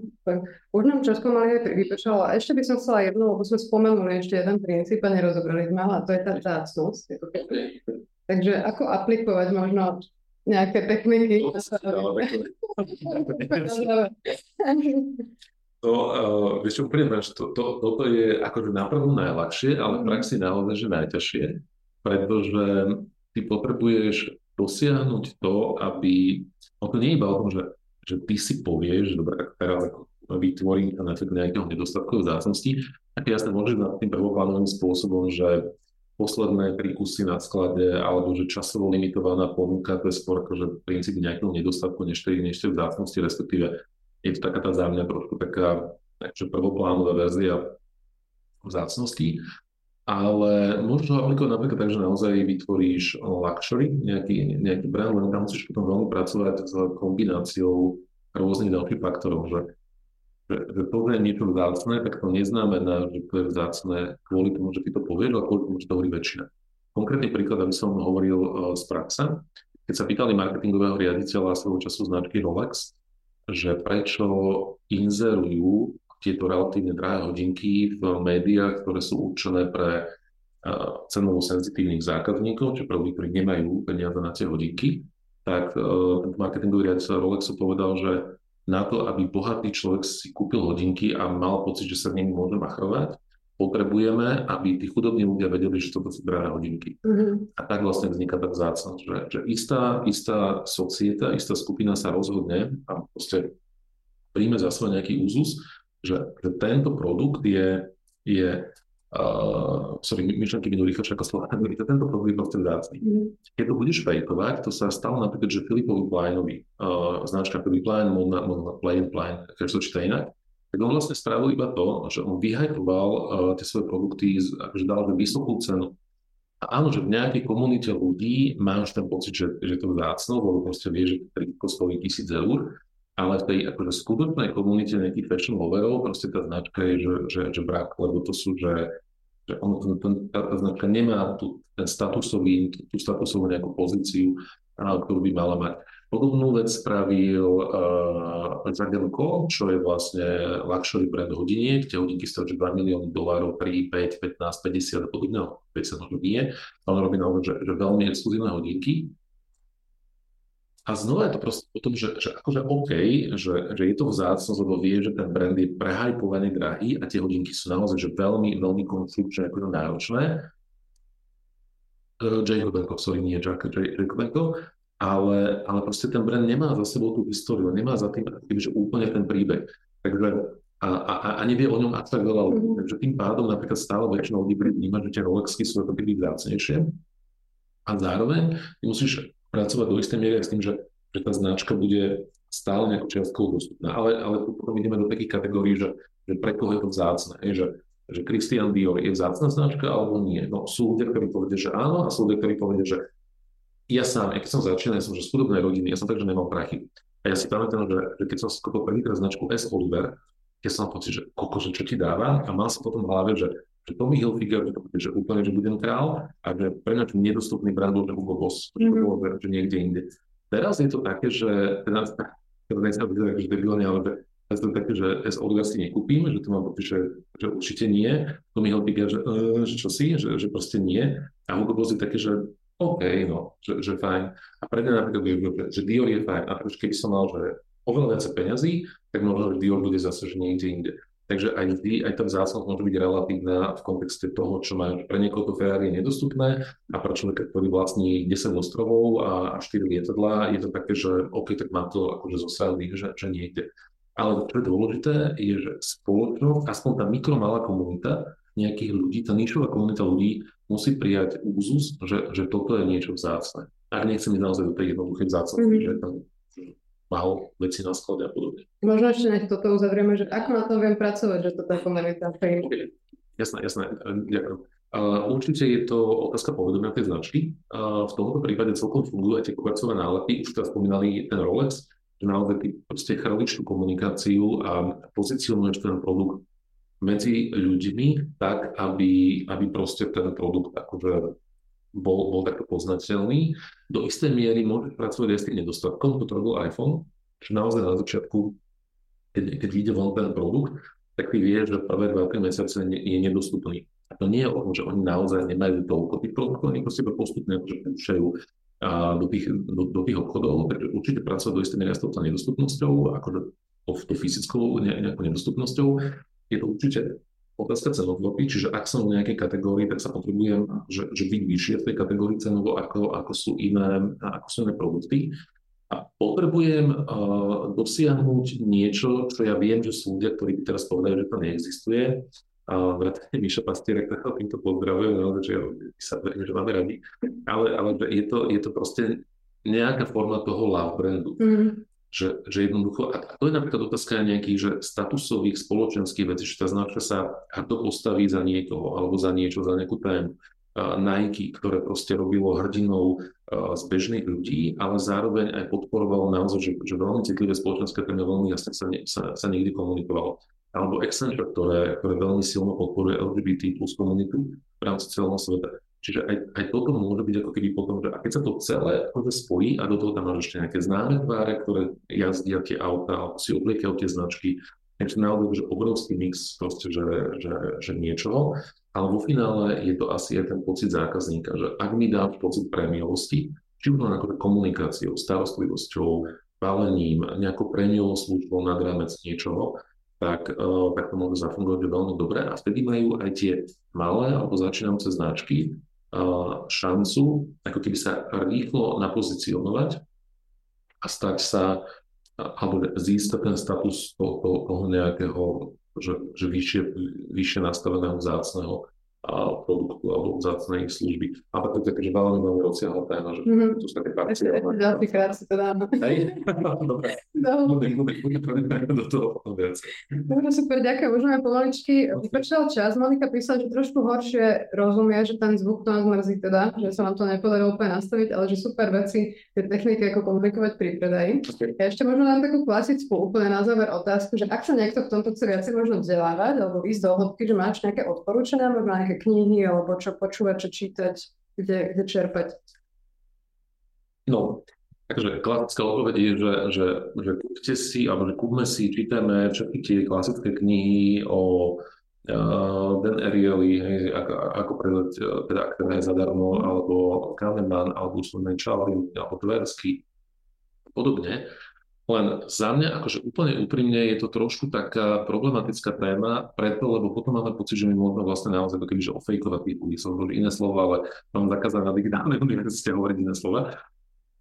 Už nám často mali aj vypršalo. A ešte by som chcela jednu, lebo sme spomenuli ešte jeden princíp a nerozobrali sme a to je tá vzácnosť. Takže ako aplikovať možno nejaké techniky? To, uh, vieš úplne, to, to, toto je akože naprvu najľahšie, ale v praxi naozaj, že najťažšie, pretože ty potrebuješ dosiahnuť to, aby, no to nie je iba o tom, že, že ty si povieš, že dobre, teraz ako vytvorím na nejakého nedostatku vzácnosti, tak jasne môžeš na tým prvoplánovým spôsobom, že posledné tri kusy na sklade alebo že časovo limitovaná ponuka, to je skôr akože princíp nejakého nedostatku než tej, než vzácnosti, respektíve je to taká tá za mňa trošku taká akože prvoplánová verzia vzácnosti ale ho aplikovať napríklad tak, že naozaj vytvoríš luxury, nejaký, nejaký brand, len tam musíš potom veľmi pracovať s kombináciou rôznych ďalších faktorov, že, že, že je niečo vzácne, tak to neznamená, že to je vzácne kvôli tomu, že ty to povieš, ale kvôli tomu, že to hovorí väčšina. Konkrétny príklad, aby som hovoril uh, z praxe, keď sa pýtali marketingového riaditeľa svojho času značky Rolex, že prečo inzerujú tieto relatívne drahé hodinky v médiách, ktoré sú určené pre uh, cenovo senzitívnych zákazníkov, či pre ľudí, ktorí nemajú peniaze na tie hodinky, tak uh, marketingový riaditeľ Rolexu povedal, že na to, aby bohatý človek si kúpil hodinky a mal pocit, že sa nimi môže machrovať, potrebujeme, aby tí chudobní ľudia vedeli, že toto sú drahé hodinky. Mm-hmm. A tak vlastne vzniká tá vzácnosť, že, že istá, istá societa, istá skupina sa rozhodne a proste príjme za svoj nejaký úzus, že, že tento produkt je, je uh, sorry, myšlenky minú rýchlejšie ako slova, tento produkt je proste vzácný. Mm. Keď to budeš fejkovať, to sa stalo napríklad, že Filipovi Pleinovi, uh, značka Philip Plein, Mona, Mona Plein, Plein, keď to číta inak, tak on vlastne spravil iba to, že on vyhajtoval uh, tie svoje produkty, akože dal vysokú cenu. A áno, že v nejakej komunite ľudí máš ten pocit, že, že to vzácno, lebo proste vie, že triko stojí tisíc eur, ale v tej akože skutočnej komunite nejakých fashion loverov proste tá značka je, že, že, že brak, lebo to sú, že, že ono, ten, ten, tá, tá značka nemá tú, ten statusový, tú statusovú nejakú pozíciu, ktorú by mala mať. Podobnú vec spravil uh, Zagelko, čo je vlastne luxury brand hodiniek. Tie hodinky stojí 2 milióny dolárov, 3, 5, 15, 50 a podobne, 50 možno nie. Ale robí naozaj, že, že veľmi exkluzívne hodinky. A znova je to proste o tom, že, že akože OK, že, že je to vzácnosť, lebo vie, že ten brand je prehajpovaný drahý a tie hodinky sú naozaj že veľmi, veľmi konstrukčne akože náročné. Uh, Jay Hubenko, sorry, nie Jack, Jay Hubenko, ale, ale proste ten brand nemá za sebou tú históriu, nemá za tým že úplne ten príbeh. Takže a, a, a nevie o ňom až tak veľa ľudí. Mm-hmm. Takže tým pádom napríklad stále väčšinou ľudí vníma, že tie Rolexky sú ako keby vzácnejšie. A zároveň ty musíš pracovať do istej miery s tým, že, že tá značka bude stále nejakou čiastkou dostupná. Ale, ale tu potom ideme do takých kategórií, že, že pre koho je to vzácne. Je, že, že Christian Dior je vzácna značka alebo nie. No sú ľudia, ktorí povedia, že áno a sú ľudia, ktorí povedia, že ja sám, keď som začínal, ja som že z chudobnej rodiny, ja som tak, že nemal prachy. A ja si pamätám, že, že keď som si kúpil prvýkrát značku S. Oliver, ja som pocit, že koko, že čo ti dáva a mal som potom v hlave, že, že Tommy Hilfiger, že, že úplne, že budem král a že pre mňa nedostupný brand bol, že Hugo Boss, mm-hmm. bolo, že niekde inde. Teraz je to také, že teda, teda nechcem byť že debilne, ale že teraz je to také, že S. Oliver si nekúpim, že to mám pocit, že, že určite nie. Tommy Hilfiger, že, uh, že čo si, že, že proste nie. A Hugo Boss je také, že OK, no, že, že fajn. A pre mňa napríklad že Dior je fajn. A keby som mal, že oveľa viac peňazí, tak možno, že Dior bude zase, že niekde inde. Takže aj vždy, aj tá vzácnosť môže byť relatívna v kontexte toho, čo majú pre niekoho to Ferrari je nedostupné a pre človeka, ktorý vlastní 10 ostrovov a, a 4 lietadlá, je to také, že OK, tak má to akože zo že, že niekde. Ale čo je dôležité, je, že spoločnosť, aspoň tá mikromalá komunita nejakých ľudí, tá nišová komunita ľudí musí prijať úzus, že, že toto je niečo vzácne. Ak nechcem ísť naozaj do tej jednoduchej vzácnosti, mm-hmm. že tam málo veci na sklade a podobne. Možno ešte nech toto uzavrieme, že ako na tom viem pracovať, že to tá komunita okay. Jasné, jasné, ďakujem. Uh, určite je to otázka povedomia tej značky. Uh, v tomto prípade celkom fungujú aj tie kobercové nálepy. Už teraz spomínali ten Rolex, že naozaj ty proste chrliš tú komunikáciu a pozicionuješ ten produkt medzi ľuďmi tak, aby, aby proste ten produkt akože bol, bol takto poznateľný. Do istej miery môže pracovať aj s tým nedostatkom, to robil iPhone, že naozaj na začiatku, keď, keď ide von ten produkt, tak ty vieš, že prvé dva, mesiace je nedostupný. A to nie je o tom, že oni naozaj nemajú toľko tých produktov, oni proste postupne akože púšťajú do tých, do, do tých obchodov, takže určite pracovať do istej miery s touto nedostupnosťou, akože to, to fyzickou nejakou nedostupnosťou, je to určite otázka cenotvorby, čiže ak som v nejakej kategórii, tak sa potrebujem, že, že byť vyššie v tej kategórii cenovo, ako, ako, sú iné, ako sú iné produkty. A potrebujem uh, dosiahnuť niečo, čo ja viem, že sú ľudia, ktorí by teraz povedali, že to neexistuje. A vrátane Miša Pastiera, ktorého týmto pozdravujem, no, že sa verím, že máme radi. Ale, ale je, to, je to proste nejaká forma toho love brandu. Mm že, že jednoducho, a to je napríklad otázka nejakých že statusových spoločenských vecí, že tá značka sa hrdo postaví za niekoho alebo za niečo, za nejakú tému. Nike, ktoré proste robilo hrdinou z bežných ľudí, ale zároveň aj podporovalo naozaj, že, že veľmi citlivé spoločenské témy veľmi jasne sa, sa, sa niekdy komunikovalo. Alebo Accenture, ktoré, ktoré veľmi silno podporuje LGBT plus komunitu v rámci celého sveta. Čiže aj, aj toto môže byť ako keby potom, že a keď sa to celé akože spojí a do toho tam máš ešte nejaké známe tváre, ktoré jazdia tie auta, si obliekajú tie značky, takže naozaj, že obrovský mix proste, že, že, že niečoho, ale vo finále je to asi aj ten pocit zákazníka, že ak mi dá pocit prémiovosti, či už len akože komunikáciou, starostlivosťou, balením, nejakou prémiovou službou nad rámec niečoho, tak, uh, tak to môže zafungovať veľmi dobre. A vtedy majú aj tie malé alebo začínajúce značky šancu ako keby sa rýchlo napozicionovať a stať sa, alebo získať ten status toho, toho nejakého, že, že vyššie, vyššie nastaveného vzácného produktu alebo vzácnej služby. A to je také, že veľmi, veľmi rozsiahla téma, že mm-hmm. to sú také parciálne. Ešte ďalší krát si to dáme. Hej? Dobre. No. Budem, budem, budem do toho potom viac. Dobre, super, ďakujem. Môžeme pomaličky vypočítať čas. Monika písala, že trošku horšie rozumie, že ten zvuk to nás mrzí teda, že sa nám to nepodarilo úplne nastaviť, ale že super veci, tie techniky, ako komunikovať pri predaji. Okay. Ja ešte možno dám takú klasickú úplne na záver otázku, že ak sa niekto v tomto chce viacej možno vzdelávať alebo ísť do hĺbky, že máš nejaké odporúčania, možno nejaké knihy alebo čo počúvať, čo čítať, kde, kde čerpať? No, takže klasická odpoveď je, že, že, že kúpte si, alebo že kúpme si, čítame všetky tie klasické knihy o uh, Dan Ariely, hej, ako, ako predať, teda ktoré je zadarmo, alebo Kahneman, alebo Charlie, alebo Tversky, podobne. Len za mňa, akože úplne úprimne, je to trošku taká problematická téma, preto, lebo potom máme pocit, že my môžeme vlastne naozaj ako keby, že ofejkovať tých ľudí. Som iné slova, ale mám zakázané na digitálnej univerzite hovoriť iné slova.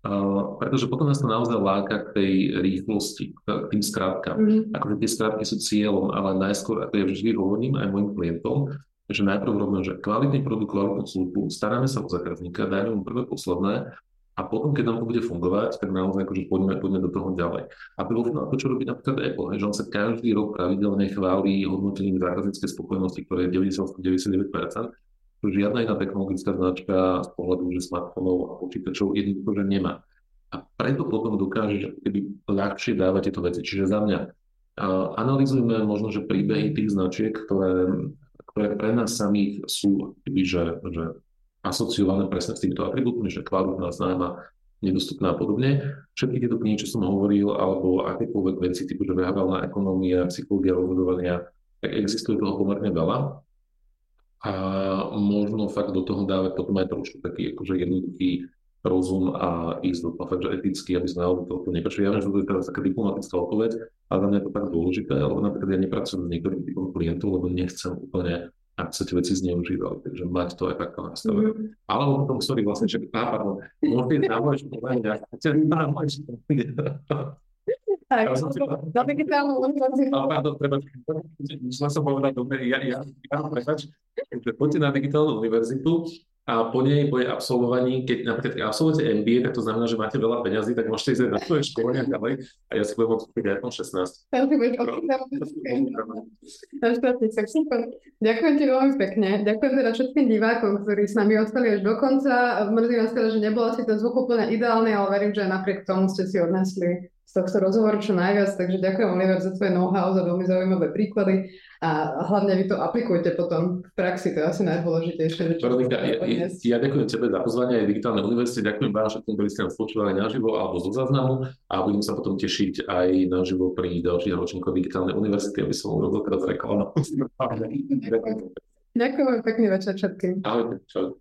Uh, pretože potom nás to naozaj láka k tej rýchlosti, k tým skrátkam. Mm-hmm. Akože tie skrátky sú cieľom, ale najskôr, ako ja vždy hovorím aj mojim klientom, že najprv robíme, že kvalitný produkt, kvalitnú službu, staráme sa o zákazníka, dajme mu prvé posledné a potom, keď nám to bude fungovať, tak naozaj akože poďme, poďme do toho ďalej. A to, to, čo robí napríklad Apple, že on sa každý rok pravidelne chváli hodnotením zákazníckej spokojnosti, ktoré je 90-99%. žiadna iná technologická značka z pohľadu že smartfónov a počítačov jednoducho, že nemá. A preto potom dokáže keby ľahšie dávať tieto veci. Čiže za mňa analizujme možno, že príbehy tých značiek, ktoré, ktoré pre nás samých sú že, že asociované presne s týmito atribútmi, že kvalitná, známa, nedostupná a podobne. Všetky tieto knihy, čo som hovoril, alebo akékoľvek veci typu, že behaviorálna ekonomia, psychológia rozhodovania, tak existuje toho pomerne veľa. A možno fakt do toho dávať potom aj trošku taký akože jednoduchý rozum a ísť do toho fakt, že eticky, aby sme naozaj toho neprešli. Ja viem, že to je teraz taká diplomatická odpoveď, ale za mňa je to tak dôležité, lebo napríklad ja nepracujem s niektorým typom klientov, lebo nechcem úplne ak sa tie veci zneužívali, takže mať to aj takto nastavené. Mm-hmm. Alebo potom, sorry, vlastne, že, á, pardon, môžete na povedať, ak chcete na môj tak, do digitálnu univerzitu. Pardon, treba, musela som povedať, dobre, ja, ja, ja, prepač, poďte na digitálnu univerzitu, a po nej, jej absolvovaní, keď napríklad keď absolvujete MBA, tak to znamená, že máte veľa peňazí, tak môžete ísť na svoje školenia ďalej a ja si budem môcť kúpiť iPhone 16. Ďakujem ti veľmi pekne. Ďakujem teda všetkým divákom, ktorí s nami ostali až do konca. Mrzí nás teda, že nebolo si ten zvuk úplne ideálny, ale verím, že napriek tomu ste si odnesli z tohto rozhovoru čo najviac, takže ďakujem Oliver za tvoje know-how, za veľmi zaujímavé príklady a hlavne vy to aplikujte potom v praxi, to je asi najdôležitejšie. Veronika, ja, ja, ja ďakujem tebe za pozvanie aj Digitálnej univerzite, ďakujem vám všetkým, ktorí ste nás počúvali naživo alebo zo záznamu a budem sa potom tešiť aj naživo pri ďalších ročníkoch Digitálnej univerzity, aby som urobil teraz reklamu. Ďakujem pekný večer všetkým. Ahojte, čau.